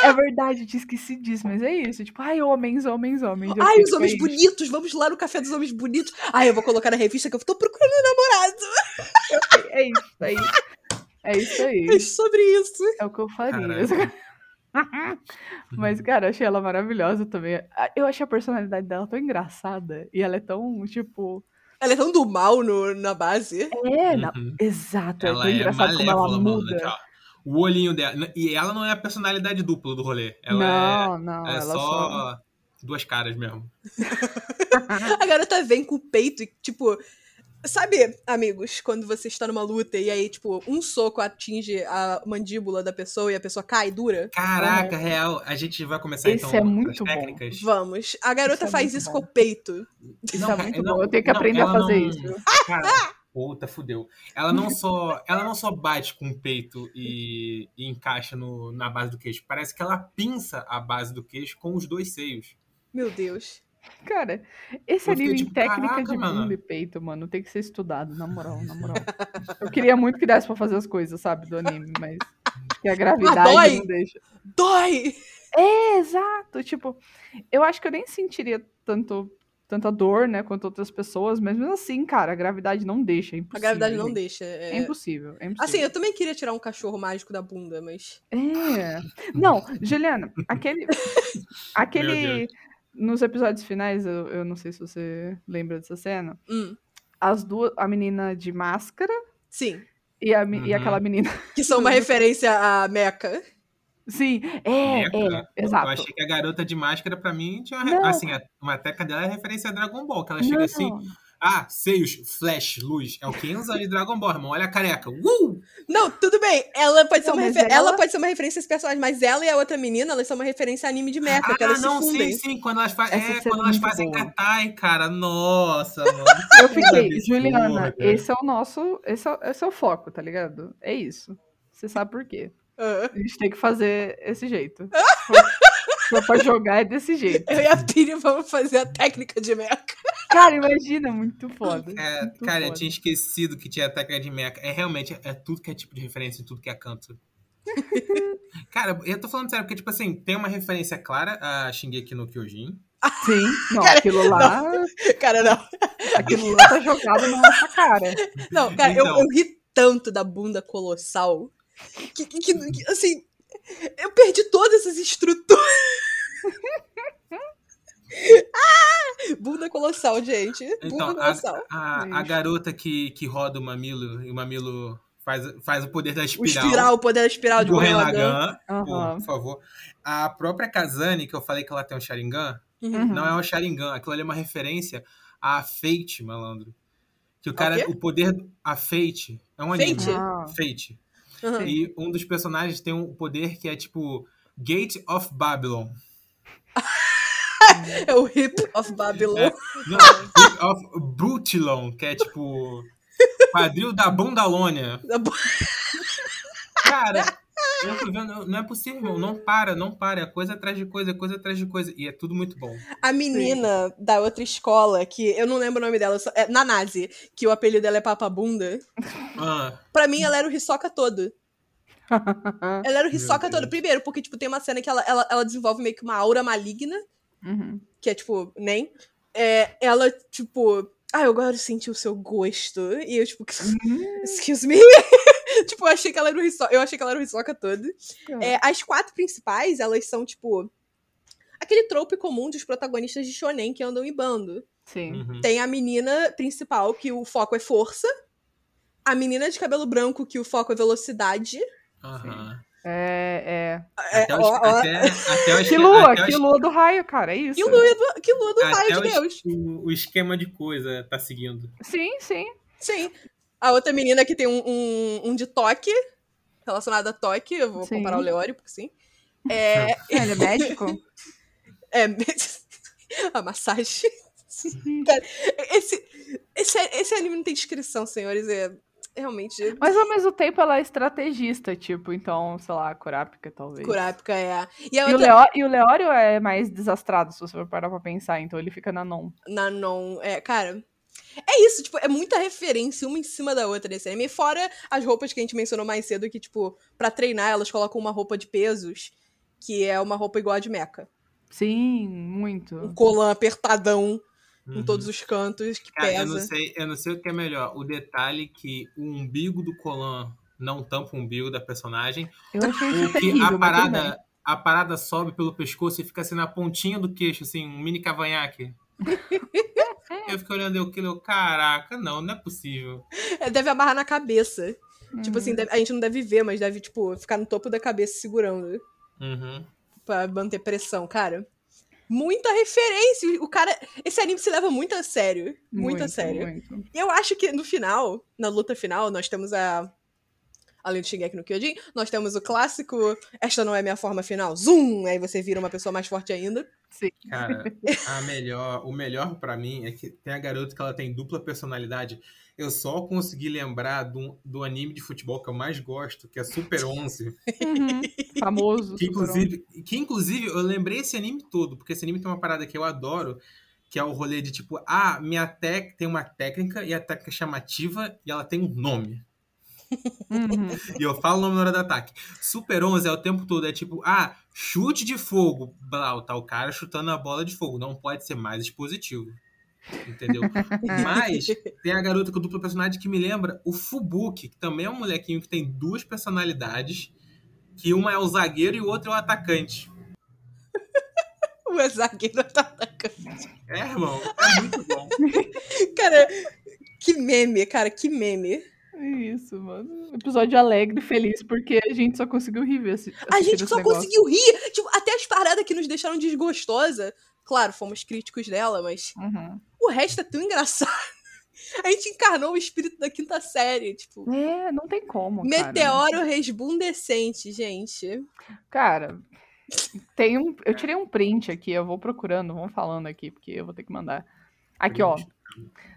é verdade, eu tinha esqueci disso, mas é isso. Tipo, ai, homens, homens, homens. Eu Ai, os homens é isso. bonitos, vamos lá no café dos homens bonitos. Ai, eu vou colocar na revista que eu tô procurando um namorado. É isso aí. É isso aí. É sobre isso. É o que eu faria. Mas, cara, eu achei ela maravilhosa também. Ah, Eu achei a personalidade dela tão engraçada. E ela é tão, tipo. Ela é tão do mal no, na base. É, na- Uhum. exato. é Ela tão é engraçado como ela mano. muda. O olhinho dela. E ela não é a personalidade dupla do rolê. Ela não, não, é, é ela só, só. duas caras mesmo. A garota vem com o peito e, tipo. Sabe, amigos, quando você está numa luta e aí, tipo, um soco atinge a mandíbula da pessoa e a pessoa cai dura? Caraca, real. A gente vai começar Esse então é as muito bom. técnicas. Vamos. A garota Isso é faz isso bom. com o peito. Isso Não, é muito não, bom. Eu tenho que não, aprender a ela fazer não- isso. Cara, puta, fudeu. Ela não só, ela não só bate com o peito e, e encaixa no, na base do queixo. Parece que ela pinça a base do queixo com os dois seios. Meu Deus. Cara, esse Eu anime em tipo, técnica caraca, de mano. bunda e peito, mano, tem que ser estudado, na moral, na moral. Eu queria muito que desse pra fazer as coisas, sabe, do anime, mas que a gravidade dói! não deixa. Dói! É, exato. Tipo, eu acho que eu nem sentiria tanto, tanta dor, né, quanto outras pessoas, mas mesmo assim, cara, a gravidade não deixa. É A impossível. gravidade não deixa. É É... impossível, é impossível. Assim, eu também queria tirar um cachorro mágico da bunda, mas. É. Não, Juliana, aquele. Meu aquele. Nos episódios finais, eu, eu não sei se você lembra dessa cena. Hum, As duas. A menina de máscara sim. e, a, me- e Uhum. aquela menina. Que são uma referência a Mecha. Sim, é, Meca. é, Eu exato. achei que a garota de máscara, pra mim, tinha uma, Não. assim, a, uma teca dela é referência a Dragon Ball, que ela chega Não, assim, ah, seios, flash, luz, é o Kenza de Dragon Ball, irmão, olha a careca, uh! Não, tudo bem. Ela pode, ser Não, uma mas refer- ela... ela- pode ser uma referência a esse personagem, mas ela e a outra menina, elas são uma referência a anime de Mecha, que Ah, elas não, se fundem. sim, sim, quando elas, fa é, cena quando é elas fazem boa. katai, cara, nossa, mano. Eu fiquei. Juliana, esse é o nosso. Esse é, esse é o foco, tá ligado? É isso. Você sabe por quê. Ah. A gente tem que fazer esse jeito. For pra jogar, é desse jeito. Eu e a Piri vamos fazer a técnica de Mecha. Cara, imagina, muito foda. É, muito cara, eu foda. tinha esquecido que tinha técnica de mecha. É realmente, é tudo que é tipo de referência, em tudo que é canto. cara, eu tô falando sério, porque, tipo assim, tem uma referência clara a Shingeki no Kyojin. Sim, não, Cara, aquilo lá. Cara, não. Aquilo lá tá jogado na nossa cara. Não, cara, eu, Então. eu ri tanto da bunda colossal que, que- que- que, assim, eu perdi todas essas estruturas. ah! Bunda colossal, gente. Bunda Então, a, colossal. a, a Gente. garota que, que roda o mamilo, e o mamilo faz, faz o poder da O espiral. espiral, o poder da espiral de do Gurren Ren Lagann. Lagann, pô, Aham. por favor. A própria Kazane, que eu falei que ela tem um Sharingan, Uhum. Uhum. não é um Sharingan. Aquilo ali é uma referência a Fate, malandro. Que o cara, quê? o poder. A Fate. É um anime. Fate? Ah. Fate. Uhum. E um dos personagens tem um poder que é tipo Gate of Babylon. É o Hip of Babylon. É. Não, Gate of Brutilon, que é tipo quadril da Bundalônia. Cara, eu tô vendo, não é possível. Não para, não para. É coisa atrás de coisa, é coisa atrás de coisa. E é tudo muito bom. A menina da outra escola, que eu não lembro o nome dela, é Nanase, que o apelido dela é Papa Bunda. Ah, Pra mim, ela era o Hisoka todo. Ela era o Hisoka todo. Primeiro, porque, tipo, tem uma cena que ela, ela, ela desenvolve meio que uma aura maligna, Uhum. que é, tipo, nem. É, ela, tipo. Ah, eu agora senti o seu gosto. E eu, tipo, excuse me. tipo, eu achei que ela era o Hisoka. Eu achei que ela era o Hisoka todo. É, as quatro principais, elas são, tipo. aquele trope comum dos protagonistas de shonen que andam em bando. Sim. Uhum. Tem a menina principal, que o foco é força. A menina de cabelo branco, que o foco é velocidade. Aham. É, É, Até, o, ó, ó, até, até o é. esque- Que lua, até que esque- lua do raio, cara, é isso. que lua do, que lua do até raio de Deus. O, o esquema de coisa tá seguindo. Sim, sim. Sim. A outra menina que tem um, um, um de toque, relacionado a toque, eu vou Sim. comparar o Leório, porque sim. É, Ele é médico? é a massagem. Cara, esse, esse, esse anime não tem descrição, senhores. É realmente. Mas ao mesmo tempo ela é estrategista, tipo, então, sei lá, Kurapika talvez. Kurápica é. E a E o. Leó- e o Leório é mais desastrado, se você for parar pra pensar, então ele fica na non. Na non. É, cara. É isso, tipo, é muita referência uma em cima da outra nesse anime. Fora as roupas que a gente mencionou mais cedo, que, tipo, pra treinar elas colocam uma roupa de pesos, que é uma roupa igual a de meca. Sim, Um muito. colã apertadão em Uhum. todos os cantos, que Cara, eu não, pesa. sei, eu não sei o que é melhor. O detalhe que o umbigo do Colan não tampa o umbigo da personagem. Eu achei isso terrível, a parada, a parada sobe pelo pescoço e fica assim na pontinha do queixo, assim, um mini cavanhaque. eu fiquei olhando aquilo, eu, caraca, não, não é possível. É, deve amarrar na cabeça. Tipo Uhum. assim, deve- a gente não deve ver, mas deve, tipo, ficar no topo da cabeça segurando Uhum. pra manter pressão, cara. Muita referência. O cara. Esse anime se leva muito a sério. Muito, a sério. muito. E eu acho que no final, na luta final, nós temos a. Além do Shingeki no Kyojin, nós temos o clássico Esta não é minha forma final. Zoom! Aí você vira uma pessoa mais forte ainda. Sim. Cara, a melhor, o melhor pra mim é que tem a garota que ela tem dupla personalidade. Eu só consegui lembrar do, do anime de futebol que eu mais gosto, que é Super 11. Uhum. Famoso. Que Super inclusive, que inclusive eu lembrei esse anime todo, porque esse anime tem uma parada que eu adoro, que é o rolê de tipo, ah, minha tec tem uma técnica e a técnica é chamativa e ela tem um nome. Uhum. E eu falo o nome na hora do ataque. Super 11 é o tempo todo, é tipo, ah, chute de fogo. Blá, tá o cara chutando a bola de fogo. Não pode ser mais expositivo. Entendeu? Mas tem a garota com dupla personalidade que me lembra o Fubuki, que também é um molequinho que tem duas personalidades, que uma é o zagueiro e o outro é o atacante. O zagueiro tá atacando. É, irmão, é muito bom. Cara, que meme, cara, que meme. É Isso, mano. Episódio alegre e feliz, porque a gente só conseguiu rir ver esse- A gente só negócio. conseguiu rir. Tipo, até as paradas que nos deixaram desgostosa. Claro, fomos críticos dela, mas Uhum. o resto é tão engraçado. A gente encarnou o espírito da quinta série, tipo. É, não tem como, cara. Meteoro resbundecente, gente. Cara, tem um. Eu tirei um print aqui, eu vou procurando, vamos falando aqui, porque eu vou ter que mandar. Aqui, ó.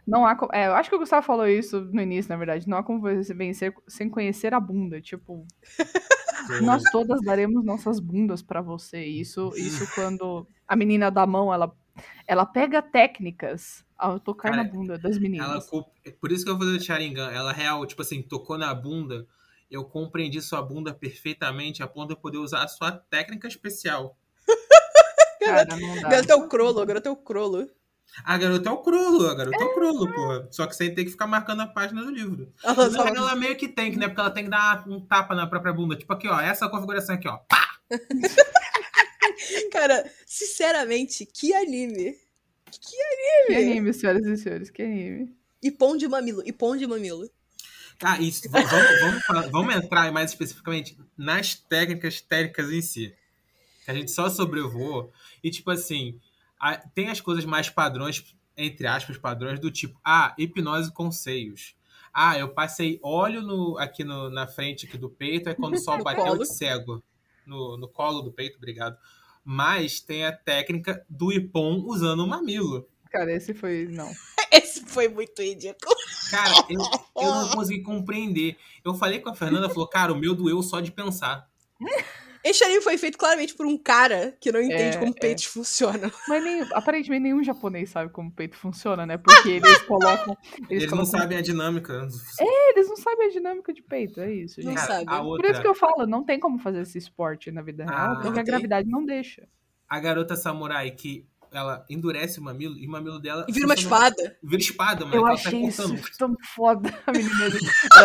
Não há. É, eu acho que o Gustavo falou isso no início, na verdade. Não há como você vencer sem conhecer a bunda. Tipo, nós todas daremos nossas bundas pra você. Isso, isso quando a menina da mão, ela, ela pega técnicas ao tocar Cara, na bunda das Ela, meninas. co- por isso que eu vou fazer o Sharingan. Ela real, tipo assim, tocou na bunda. Eu compreendi sua bunda perfeitamente a ponto de eu poder usar a sua técnica especial. Cara, não dá. Agora tem o Crolo, agora tem o Crolo. A garota é o Crolo, a garota é o Crolo, porra. Só que sem ter que ficar marcando a página do livro. Ela Só que ela meio que tem, que, né? Porque ela tem que dar um tapa na própria bunda. Tipo aqui, ó. Essa configuração aqui, ó. Pá! Cara, sinceramente, que anime. Que anime, senhoras e senhores, que anime. E pão de mamilo, e pão de mamilo. Ah, isso. Vamos, vamos, falar- vamos entrar mais especificamente nas técnicas técnicas em si. Que a gente só sobrevoou. E, tipo assim, tem as coisas mais padrões, entre aspas, padrões, do tipo, ah, hipnose com seios. Ah, eu passei óleo no, aqui no- na frente aqui do peito, aí quando o sol bateu, colo. eu de cego. No, no colo do peito, obrigado. Mas tem a técnica do Ipom usando o mamilo. Cara, esse foi. Não. Esse foi muito ridículo. Cara, eu, eu não consegui compreender. Eu falei com a Fernanda, falou, cara, o meu doeu só de pensar. Esse anime foi feito claramente por um cara que não entende É, como é. peitos funcionam. Mas nem, aparentemente nenhum japonês sabe como o peito funciona, né? Porque eles colocam. Eles, Eles, não colocam- sabem a dinâmica. É, eles não sabem a dinâmica de peito, é isso, Não gente. Cara, sabe. a Por outra, isso que eu falo, não tem como fazer esse esporte na vida real, Ah, porque não a gravidade não deixa. a garota samurai que ela endurece o mamilo e o mamilo dela E vira uma espada. Vira espada, mano. Eu que ela achei tá isso tão foda, a menina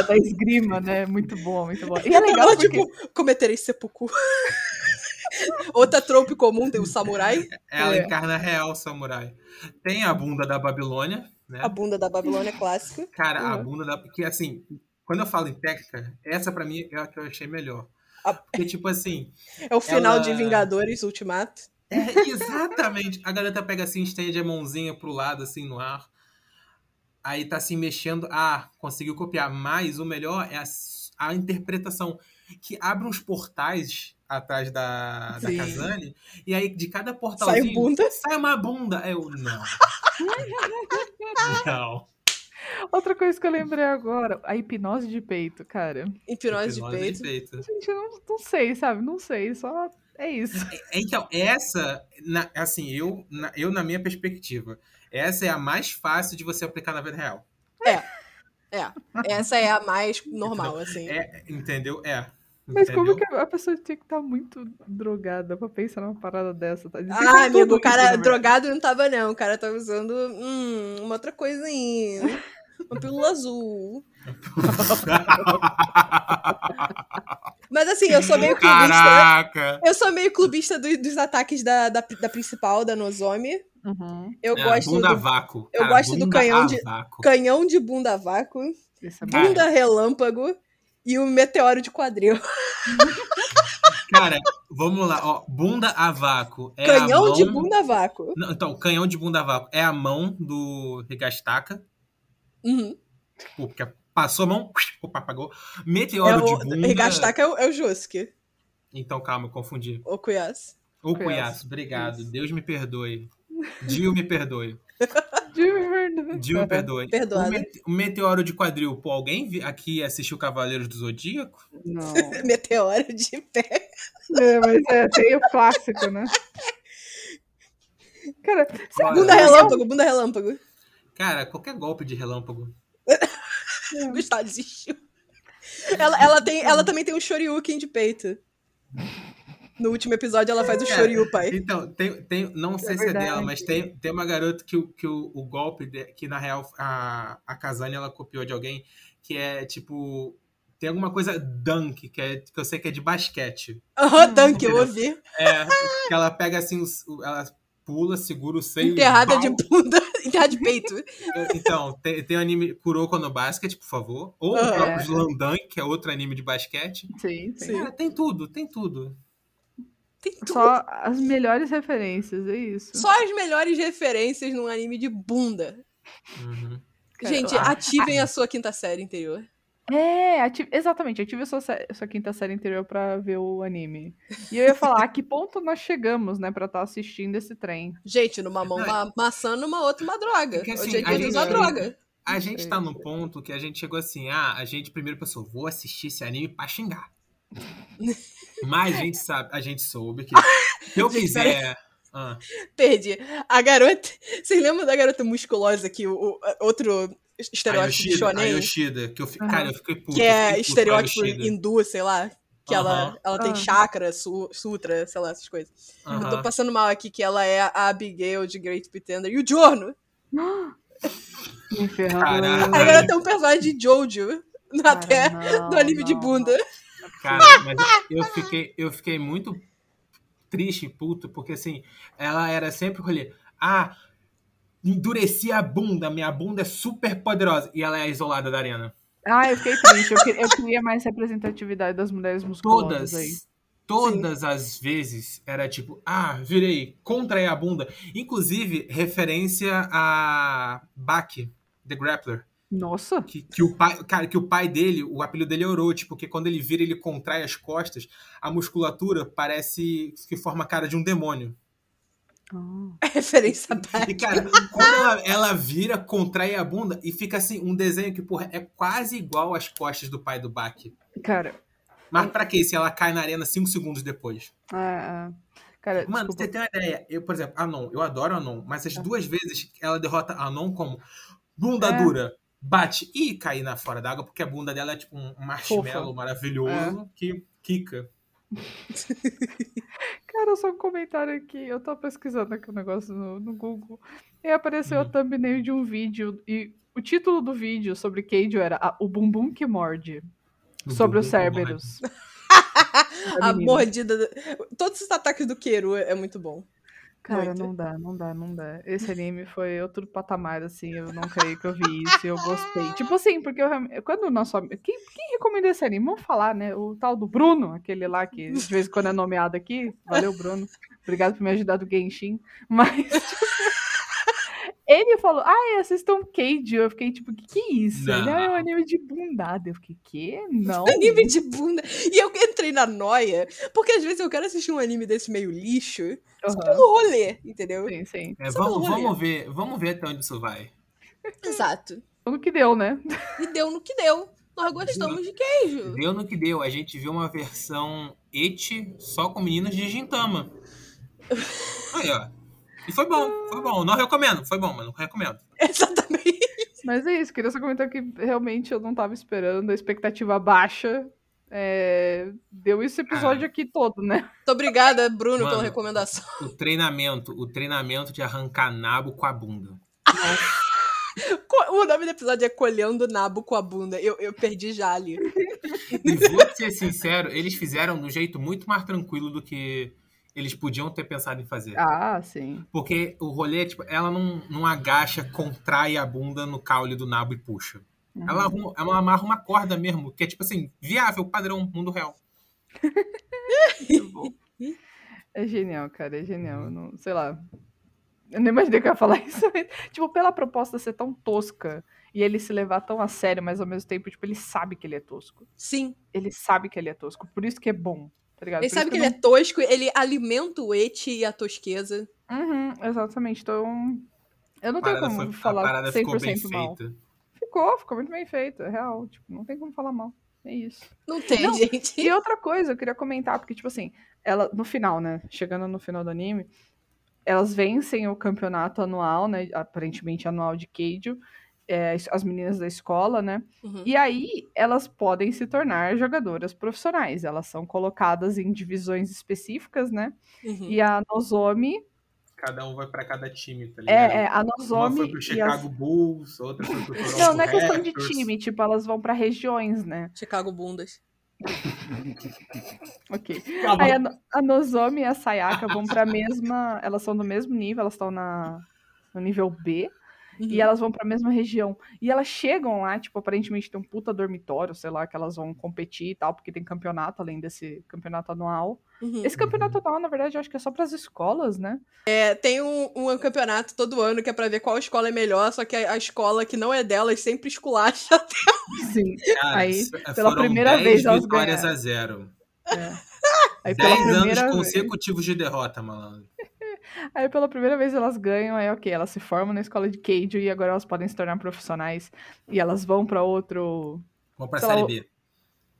da esgrima, né? Muito bom, muito bom. E é legal Ela, porque... tipo, cometerei seppuku. Outra trope comum tem o samurai, Ela É. encarna a real samurai. Tem a bunda da Babilônia, né? a bunda da Babilônia clássica. Cara, a Uhum. bunda da. Porque assim, quando eu falo em técnica, essa pra mim é a que eu achei melhor. A- Porque, tipo assim, É o final Ela- de Vingadores Ultimato. É exatamente. A garota pega assim, estende a mãozinha pro lado, assim, no ar. Aí tá assim mexendo. Ah, conseguiu copiar. Mas o melhor é a, a interpretação. Que abre uns portais atrás da, da. Kazane. E aí, de cada Sai portalzinho. bunda. Sai uma bunda. Eu, não. não. Outra coisa que eu lembrei agora, a hipnose de peito, cara. Hipnose de Hipnose peito. peito. Gente, eu não, não sei, sabe? Não sei, só é isso. Então, essa, na- assim, eu na, eu, na minha perspectiva, essa é a mais fácil de você aplicar na vida real. É. Essa é a mais normal, assim. É, entendeu? É. Mas entendeu? como que a pessoa tinha que estar muito drogada pra pensar numa parada dessa? Tá? Ah, amigo, o cara drogado não tava, não. O cara tava usando hum, uma outra coisa aí. Uma pílula azul. Mas assim, eu sou meio clubista. Caraca! Eu sou meio clubista do- dos ataques da, da, da principal, da Nozomi. Uhum. Eu É, gosto bunda do a vácuo. eu Cara, gosto do bunda canhão a de- vácuo. canhão de bunda a vácuo, Esse é Cara, bunda relâmpago e o meteoro de quadril. Cara, vamos lá, ó. Bunda a vácuo. É a canhão mão... de bunda a vácuo. Não, então, canhão de bunda a vácuo é a mão do Higastaka. Uhum. Porque passou a mão, opa, apagou. É Meteoro de o, bunda. Higastaka é o, é o Josuke, Então, calma, eu confundi. o. Ô, Conheço. Cuiaço, obrigado. Isso. Deus me perdoe. Dio me perdoe. de. Dio me perdoe. Perdoada. O, mete- o meteoro de quadril, pô, alguém aqui assistiu Cavaleiros do Zodíaco? Não. Meteoro de pé. É, mas é, tem o clássico, né? Cara, Bunda relâmpago, bunda relâmpago. Cara, qualquer golpe de relâmpago. Gustavo desistiu. Ela, ela, tem, ela também tem um Shoryuken de peito. No último episódio ela faz o Shoryu, pai. Então, tem, tem, não sei se é dela, mas tem, tem uma garota que, o- que o, o golpe, de- que na real a, a Kazane ela copiou de alguém, que é tipo. Tem alguma coisa dunk, que, é, que eu sei que é de basquete. Aham, Hum, Dunk, eu ouvi. É, que ela pega assim, ela pula, segura o seio. Enterrada de bunda, enterrada de peito. Então, tem, tem o anime Kuroko no Basket, por favor. Ou Ah, o próprio é. Slandunk, que é outro anime de basquete. sim, sim. Sim. Cara, tem tudo, tem tudo. Tem tudo. Só as melhores referências, é isso. Só as melhores referências num anime de bunda. Uhum. Gente, ah, ativem a sua quinta série interior. É, ati- exatamente, ative a sua, sé- sua quinta série interior pra ver o anime. E eu ia falar, a que ponto nós chegamos, né, pra estar assistindo esse trem? Gente, numa mão uma maçã, numa outra uma droga. Porque, assim, Hoje a gente- usa uma droga. A gente tá no sei. ponto que a gente chegou assim, ah, a gente primeiro pensou, vou assistir esse anime pra xingar. Mas a gente sabe, a gente soube que se eu quiser. Ah, Perdi. A garota. Vocês lembram da garota musculosa que o, o- outro a estereótipo de Yoshida, a shonen? Yoshida, que eu, Aham. cara, eu fiquei puto. Que é puto a estereótipo hindu, sei lá. Que ela, Aham. ela tem Ah. chakra, su- sutra, sei lá, essas coisas. Eu tô passando mal aqui que ela é a Abigail de Great Pretender. E o Giorno. Me ferrando. A garota é um personagem de Jojo. Até do anime de bunda. Cara, mas eu fiquei, eu fiquei muito triste e puto, porque assim, ela era sempre o rolê. Ah, endureci a bunda, minha bunda é super poderosa. E ela é isolada da arena. Ah, eu fiquei triste. Eu queria, eu queria mais representatividade das mulheres musculosas Todas, aí. todas as vezes era tipo, ah, virei, contraí a bunda. Inclusive, referência a Baki, The Grappler. Nossa. Que, que o pai, cara, que o pai dele, o apelido dele é Orochi, porque quando ele vira, ele contrai as costas, a musculatura parece que forma a cara de um demônio. Ah. Referência E, básica. cara, quando ela, ela vira, contrai a bunda e fica assim, um desenho que, porra, é quase igual às costas do pai do Baki. Cara, Mas pra quê? Se ela cai na arena cinco segundos depois. ah, cara, Mano, desculpa. você tem uma ideia. Eu, por exemplo, Anon, eu adoro Anon, mas as duas vezes ela derrota Anon como bunda É. dura, bate e cair na fora d'água, porque a bunda dela é tipo um marshmallow Fofa. maravilhoso que quica. Cara, só um comentário aqui. Eu tô pesquisando aqui o negócio no, no Google. E apareceu a Hum. thumbnail de um vídeo. E o título do vídeo sobre Keijo era a- O Bumbum que Morde. O sobre os Cerberus. A mordida. do- Todos os ataques do Queiro é muito bom. Cara, Muito. não dá, não dá, não dá. Esse anime foi outro patamar, assim, eu não creio que eu vi isso e eu gostei. Tipo assim, porque eu, quando o nosso amigo. Quem, quem recomendou esse anime? Vamos falar, né? O tal do Bruno, aquele lá que de vez em quando é nomeado aqui. Valeu, Bruno. Obrigado por me ajudar do Genshin. Mas. Ele falou, ah, assistam Cage. Eu fiquei tipo, que que é isso? Ele "Ah, é um Não. anime de bundada. Eu fiquei, que? Não. Anime de bunda. E eu entrei na noia, porque às vezes eu quero assistir um anime desse meio lixo só Aham. pelo rolê, entendeu? Sim, sim. É, Só vamos, vamos ver, vamos ver até onde isso vai. Exato. O que deu, né? E deu no que deu. Nós gostamos de queijo. Deu no que deu. A gente viu uma versão eti só com meninas de Gintama. Aí, ó. E foi bom, foi bom. Não recomendo, foi bom, mas não recomendo. Exatamente. Mas é isso, queria só comentar que realmente eu não tava esperando, a expectativa baixa. é, Deu esse episódio aqui todo, né? Muito obrigada, Bruno, Mano. pela recomendação. O treinamento, o treinamento de arrancar nabo com a bunda. O nome do episódio é Colhendo Nabo com a Bunda. Eu, eu perdi já ali. E vou ser sincero, eles fizeram de um jeito muito mais tranquilo do que eles podiam ter pensado em fazer. Ah, sim. Porque o rolê, tipo, ela não, não agacha, contrai a bunda no caule do nabo e puxa. Uhum. Ela, arruma, ela amarra uma corda mesmo, que é tipo assim, viável, padrão, mundo real. É genial, cara, é genial. eu não, sei lá. Eu nem imaginei que eu ia falar isso. tipo, pela proposta ser tão tosca e ele se levar tão a sério, mas ao mesmo tempo, tipo, ele sabe que ele é tosco. Sim. Ele sabe que ele é tosco. Por isso que é bom, tá ligado? Ele Por sabe isso que ele é tosco, ele alimenta o eti e a tosqueza. Uhum, exatamente. Então, eu não A tenho como foi, a falar parada ficou bem 100% mal. feita. Ficou, ficou muito bem feito, é real. Tipo, não tem como falar mal. É isso. Não tem, Não, gente. E outra coisa, eu queria comentar, porque, tipo assim, ela, no final, né? Chegando no final do anime, elas vencem o campeonato anual, né? Aparentemente anual de Keijo. É, as meninas da escola, né? Uhum. E aí elas podem se tornar jogadoras profissionais. Elas são colocadas em divisões específicas, né? Uhum. E a Nozomi. Cada um vai pra cada time, tá ligado? É, é a Uma Nozomi. foi pro Chicago as... Bulls, outra foi pro Toronto Não, não é questão de time, tipo, elas vão pra regiões, né? Chicago Bundas. Ok. Tá bom. Aí a, a Nozomi e a Sayaka vão pra mesma. Elas são do mesmo nível, elas estão na, no nível B. Uhum. E elas vão pra mesma região. E elas chegam lá, tipo, aparentemente tem um puta dormitório, sei lá, que elas vão competir e tal, porque tem campeonato, além desse campeonato anual. Uhum. Esse campeonato anual, na verdade, eu acho que é só pras escolas, né? É, tem um, um campeonato todo ano que é pra ver qual escola é melhor, só que a, a escola que não é delas sempre esculacha. Sim. Cara, Aí, s- pela primeira 10 vez, elas vitórias ganharam. a zero. É. Aí pela 10 anos primeira vez. consecutivos de derrota, malandro. Aí pela primeira vez elas ganham, aí ok, elas se formam na escola de Keijo e agora elas podem se tornar profissionais. E elas vão pra outro. Vamos pra Série B.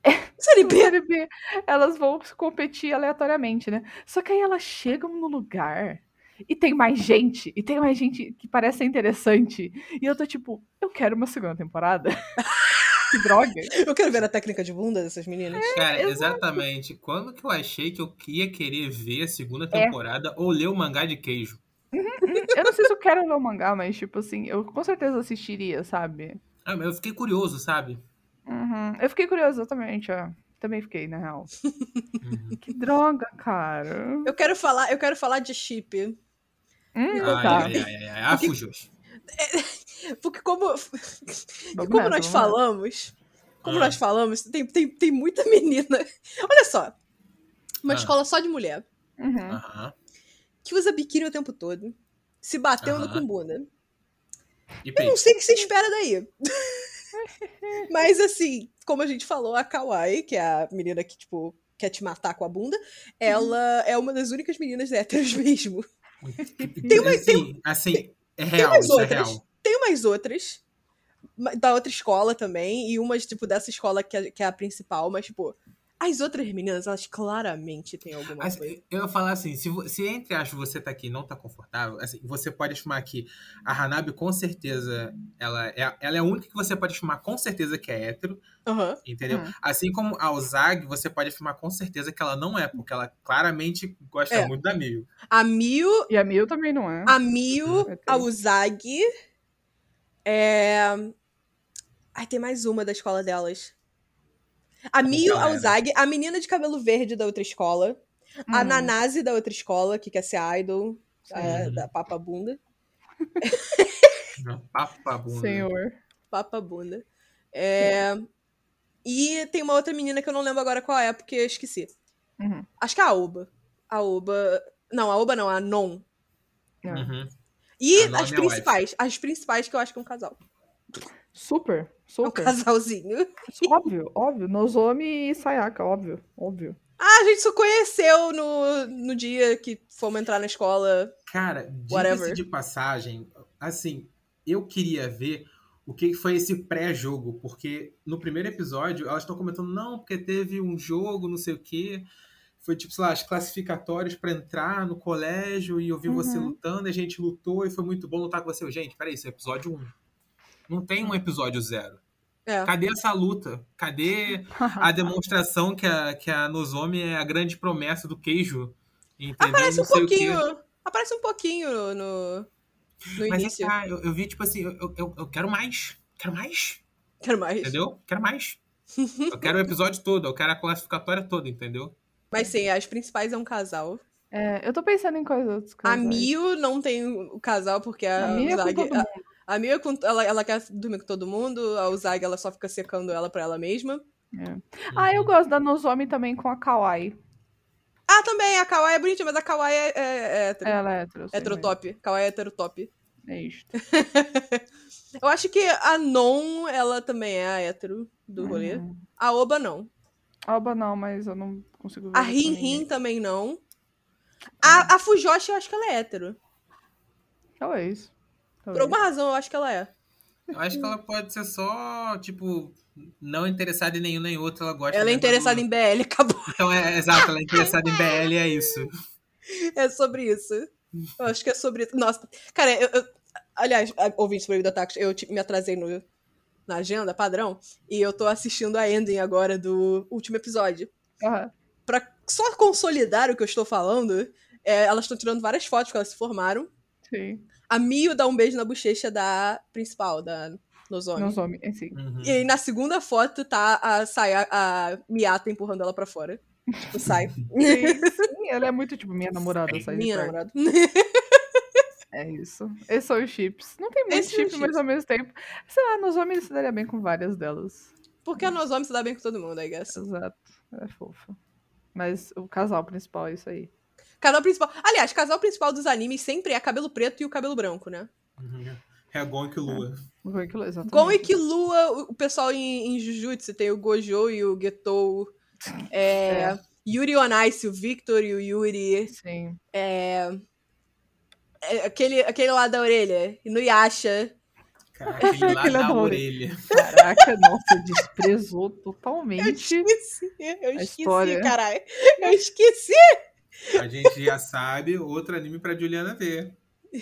Série no B. Série B. Elas vão competir aleatoriamente, né? Só que aí elas chegam no lugar e tem mais gente, e tem mais gente que parece ser interessante. E eu tô tipo, eu quero uma segunda temporada. que droga. Eu quero ver a técnica de bunda dessas meninas. Cara, exatamente. Quando que eu achei que eu ia querer ver a segunda É. temporada ou ler o mangá de queijo? Eu não sei se eu quero ler o mangá, mas tipo assim, eu com certeza assistiria, sabe? Ah, mas eu fiquei curioso, sabe? Uhum. Eu fiquei curiosa, exatamente, ó. Também fiquei, na real. Uhum. Que droga, cara. Eu quero falar, eu quero falar de chip. Hum, Ai, tá. ai, ai, ai, ai. Ah, fugiu. Porque como, Vamos como nessa, nós falamos, como Ah. nós falamos, tem, tem, tem muita menina. Olha só. Uma Ah. escola só de mulher, Uhum. Que usa biquíni o tempo todo, se batendo Aham. com bunda. E Eu não sei o que você espera daí. Mas assim, como a gente falou, a Kawaii, que é a menina que, tipo, quer te matar com a bunda, ela é uma das únicas meninas héteros mesmo. Tem uma, assim, assim, é real, umas isso é outras. real. Tem umas outras, da outra escola também, e umas, tipo, dessa escola que é, que é a principal, mas, tipo, as outras meninas, elas claramente têm alguma coisa. Assim, eu ia falar assim, se, se entre aspas você tá aqui e não tá confortável, assim, você pode afirmar que a Hanabi com certeza, ela é, ela é a única que você pode afirmar com certeza que é hétero, Aham. entendeu? Hum. Assim como a Ozag, você pode afirmar com certeza que ela não é, porque ela claramente gosta É. muito da Mil. A Miu, E a Mil também não é. a Miu, Ok. a Uzagi, é... Ai, tem mais uma da escola delas. A Mio. Aozagi, a menina de cabelo verde da outra escola, a Hum, Nanase da outra escola, que quer ser idol, é, Sim. da Papa Bunda. Papa bunda. Senhor. Papa Bunda. É, E tem uma outra menina que eu não lembro agora qual é, porque eu esqueci. Uhum. Acho que é a Oba. A Oba. Não, a Oba não, a Non. É. Uhum. E as é principais. As principais que eu acho que é um casal. Super, É um super. casalzinho. Óbvio, óbvio. Nozomi e Sayaka, óbvio, óbvio. Ah, a gente só conheceu no, no dia que fomos entrar na escola. Cara, Whatever. diga-se de passagem, assim, eu queria ver o que foi esse pré-jogo, porque no primeiro episódio elas estão comentando, não, porque teve um jogo, não sei o quê. Foi tipo, sei lá, as classificatórias pra entrar no colégio e eu vi você Uhum. lutando, e a gente lutou e foi muito bom lutar com você. Eu, Gente, peraí, isso é episódio 1. Não tem um episódio zero. É. Cadê essa luta? Cadê a demonstração que a, que a Nozomi é a grande promessa do queijo? Entendeu? Aparece um pouquinho. Aparece um pouquinho no, no Mas início. é, tá, eu, eu vi, tipo assim, eu, eu, eu quero mais. Quero mais. Quero mais. Entendeu? Quero mais. Eu quero o episódio todo, eu quero a classificatória toda, entendeu? Mas sim, as principais é um casal. É, eu tô pensando em coisas. A casais. Mio não tem o casal, porque a, A Mio é todo a- mundo. a Mio é com- ela, ela quer dormir com todo mundo, a Uzagi ela só fica secando ela pra ela mesma. Ah, eu gosto da Nozomi também com a Kawaii. Ah, também, a Kawaii é bonitinha, mas a Kawaii é, é, é hétero. Ela é hétero. heterotop. Kawaii é heterotop. É isso. Eu acho que a Non, ela também é a hétero do rolê. Uhum. A Oba não. Alba não, mas eu não consigo ver. A Rin. Rin também não. A, a Fujoshi eu acho que ela é hétero. Talvez. Por Talvez. alguma razão eu acho que ela é. Eu acho que ela pode ser só, tipo, não interessada em nenhum nem outro, ela gosta. Ela é interessada do- em BL, acabou. Então, é, exato, ela é interessada em BL, é isso. É sobre isso. Eu acho que é sobre isso. Nossa, cara, eu. eu- aliás, a- ouvinte sobre da Tacos, eu tipo, me atrasei no, na agenda, padrão, e eu tô assistindo a ending agora do último episódio. Aham. Pra só consolidar o que eu estou falando, é, elas estão tirando várias fotos que elas se formaram. Sim. A Mio dá um beijo na bochecha da principal, da Nozomi. Nozomi, é sim. Uhum. E aí, na segunda foto tá a, Saya, a Miyata empurrando ela pra fora. Tipo, sai. Sim, sim, ela é muito tipo minha namorada, sai Minha namorada. É isso. Esses são os chips. Não tem muito Esses são os chip, mas chips. ao mesmo tempo. Sei lá, Nozomi ele se daria bem com várias delas. Porque a Nozomi se dá bem com todo mundo, I guess. Exato. É fofa. Mas o casal principal é isso aí. Casal principal. Aliás, casal principal dos animes sempre é cabelo preto e o cabelo branco, né? Uhum. É Gon e Lua. O Goinkilo, exatamente. Gon e Killua, o- pessoal em, em Jujutsu tem o Gojo e o Getou. É, É. Yuri on Ice, o Victor e o Yuri. Sim. É, é, aquele, aquele lá da orelha. Inuyasha. Cara, aquele lá Aquele da da orelha. Caraca, nossa, desprezou Eu totalmente. esqueci. Eu A esqueci, história. caralho. Eu esqueci. A gente já sabe outro anime pra Juliana ver.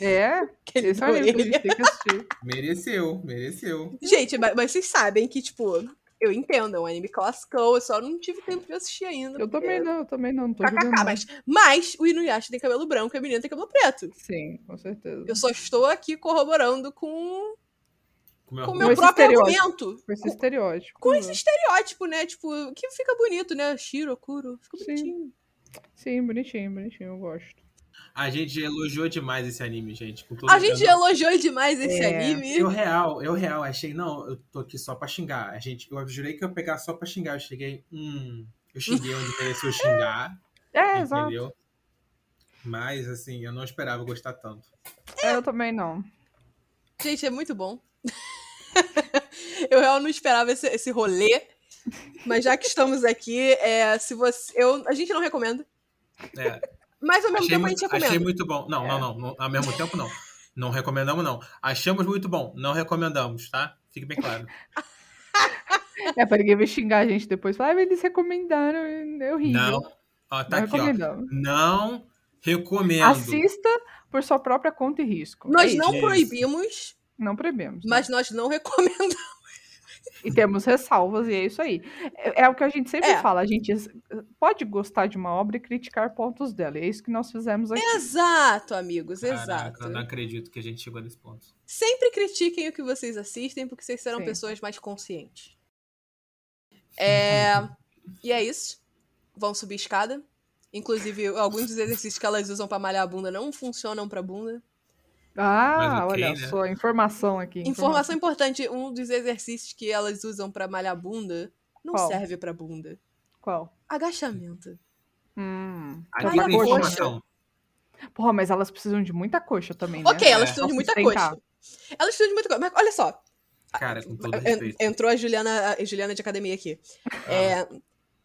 É, Aquele esse é o anime que a orelha. gente tem que assistir. Mereceu, mereceu. Gente, mas, mas vocês sabem que, tipo, eu entendo, é um anime clássico, eu só não tive tempo de assistir ainda. Eu porque- também não, eu também não, não tô KKK, julgando. mas, mas o Inuyasha tem cabelo branco e a menina tem cabelo preto. Sim, com certeza. Eu só estou aqui corroborando com Com meu com meu próprio argumento. Com esse estereótipo. Com esse estereótipo, né? Tipo, que fica bonito, né? Shiro, Kuro, fica Sim. bonitinho. Sim, bonitinho, bonitinho, eu gosto. A gente elogiou demais esse anime, gente. Com todo A gente elogiou demais esse É. anime. eu real, eu real, achei, não, eu tô aqui só pra xingar. A gente, eu jurei que eu ia pegar só pra xingar. Eu cheguei, hum, eu xinguei onde mereceu xingar, É, exato. entendeu? Mas, assim, eu não esperava gostar tanto. É, Eu também não. Gente, é muito bom. eu realmente não esperava esse, esse rolê. Mas já que estamos aqui, é, se você. Eu, a gente não recomenda. É, Mas ao mesmo achei, tempo a gente muito, recomenda. achei muito bom. Não, É. não, não, não, Ao mesmo tempo, não. Não recomendamos, não. Achamos muito bom. Não recomendamos, tá? Fique bem claro. É, pra ninguém vai xingar a gente depois. Falar, ah, eles recomendaram, é horrível. Não. Ó, tá Não aqui, ó. recomendamos. Não recomendo. Assista por sua própria conta e risco. Nós É não proibimos, Não proibimos. né? mas nós não recomendamos. E temos ressalvas, e é isso aí. É, é o que a gente sempre É. fala. A gente pode gostar de uma obra e criticar pontos dela. E é isso que nós fizemos aqui. Exato, amigos, Caraca, exato. eu não acredito que a gente chegou nesse ponto. Sempre critiquem o que vocês assistem, porque vocês serão Sim. pessoas mais conscientes. É... E é isso. Vão subir escada. Inclusive, alguns dos exercícios que elas usam pra malhar a bunda não funcionam pra bunda. Ah, Mas ok, olha né? só, informação aqui. Informação importante: um dos exercícios que elas usam pra malhar bunda não Qual? serve pra bunda. Qual? Agachamento. Hum. Aqui Malha tem a coxa. informação. Porra, mas elas precisam de muita coxa também, né? Ok, elas É. precisam de muita sustentar. coxa. Elas precisam de muita coisa. Mas olha só, Cara, com todo respeito. entrou a Juliana, a Juliana de academia aqui. É,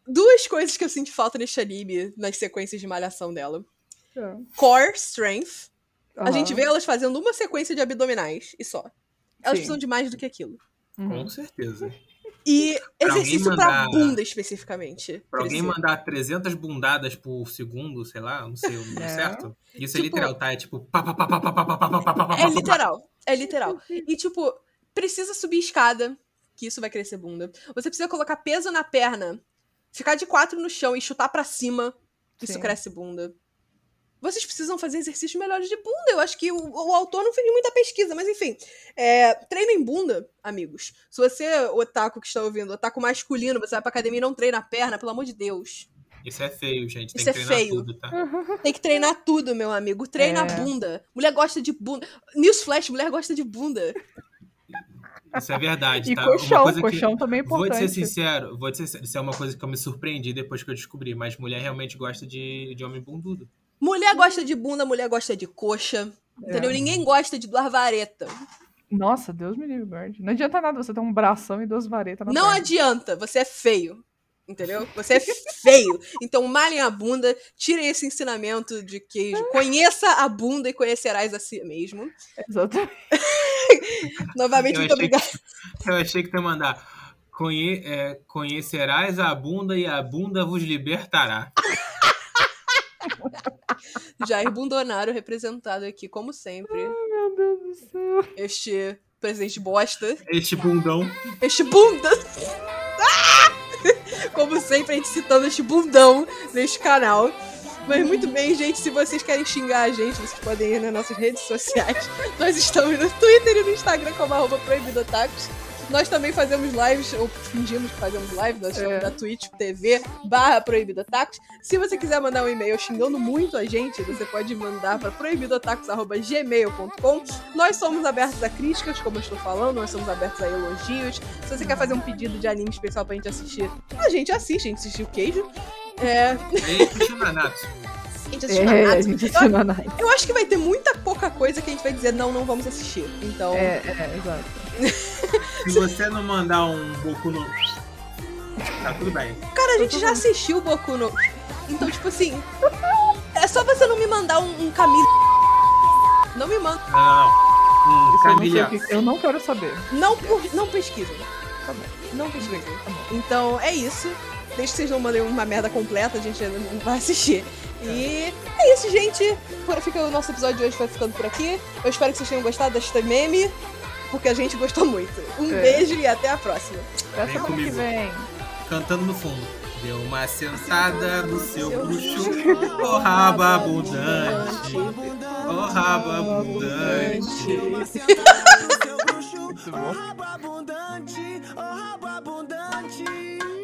duas coisas que eu sinto falta neste anime, nas sequências de malhação dela. É. Core Strength. A Aham. gente vê elas fazendo uma sequência de abdominais e só. Elas Sim. precisam de mais do que aquilo. Uhum. Com certeza. E Pra exercício alguém pra mandar- bunda especificamente. Pra alguém Precisa. mandar 300 bundadas por segundo, sei lá, não sei o número É. certo. Isso é Tipo- literal, tá? É tipo. pá, pá, pá, pá, pá, pá, pá, pá, pá, pá, pá, É literal. É literal. E, tipo, precisa subir escada, que isso vai crescer bunda. Você precisa colocar peso na perna, ficar de quatro no chão e chutar pra cima, que isso cresce bunda. Vocês precisam fazer exercícios melhores de bunda. Eu acho que o, o autor não fez muita pesquisa, mas enfim. É, treinem bunda, amigos. Se você, otaku que está ouvindo, otaku masculino, você vai pra academia e não treina a perna, pelo amor de Deus. Isso é feio, gente. Tem Isso que é treinar feio. tudo, tá? Tem que treinar tudo, meu amigo. Treina É. a bunda. Mulher gosta de bunda. Newsflash, mulher gosta de bunda. Isso é verdade, E tá? colchão, uma coisa colchão também é Vou te importante. ser sincero, vou te ser sincero, isso é uma coisa que eu me surpreendi depois que eu descobri, mas mulher realmente gosta de, de homem bundudo. Mulher gosta de bunda, mulher gosta de coxa. Entendeu? É. Ninguém gosta de duas varetas. Nossa, Deus me livre, guarde. Não adianta nada você ter um bração e duas varetas na Não perna. adianta, você é feio. Entendeu? Você é feio. Então malhem a bunda, tirem esse ensinamento de queijo. Conheça a bunda e conhecerás a si mesmo. Exatamente. Novamente, Eu muito que- obrigada. Eu achei que tu ia mandar. Conhe, é, conhecerás a bunda e a bunda vos libertará. Jair Bundonaro representado aqui, como sempre. Meu Deus do céu. Este presidente bosta. Este bundão. Este bunda. Ah! Como sempre, a gente citando este bundão neste canal. Mas muito bem, gente. Se vocês querem xingar a gente, vocês podem ir nas nossas redes sociais. Nós estamos no Twitter e no Instagram como arroba proibidotacos. Nós também fazemos lives, ou fingimos que fazemos lives, nós estamos É. na Twitch TV barra proibidotacos. Se você quiser mandar um e-mail xingando muito a gente, você pode mandar para proibidotacos.gmail.com. Nós somos abertos a críticas, como eu estou falando, nós somos abertos a elogios. Se você quer fazer um pedido de anime especial pra gente assistir, a gente assiste, a gente assistiu o queijo. É, a gente assistiu É, a Nanatsu. gente Eu- assistiu nada. Eu acho que vai ter muita pouca coisa que a gente vai dizer, não, não vamos assistir. Então, É, é, exato. Se você não mandar um Boku no. Tá tudo bem. cara, a gente já assistiu o Boku no... Então, tipo assim, é só você não me mandar um, um Camille... Não me manda. Não, não, não. Isso Um eu, não Camila. eu não quero saber. Não, por- não pesquisem. Tá bom. Não pesquisem. Tá bom. Então, é isso. Desde que vocês não mandem uma merda completa, a gente não vai assistir. E é isso, gente. Fica o nosso episódio de hoje vai ficando por aqui. Eu espero que vocês tenham gostado desta meme, porque a gente gostou muito. Um é. beijo e até a próxima. Até semana comigo. que vem. Cantando no fundo. Deu uma sentada no seu, bruxo, oh rabo abundante, oh rabo abundante. Muito bom. Oh rabo abundante, oh rabo abundante.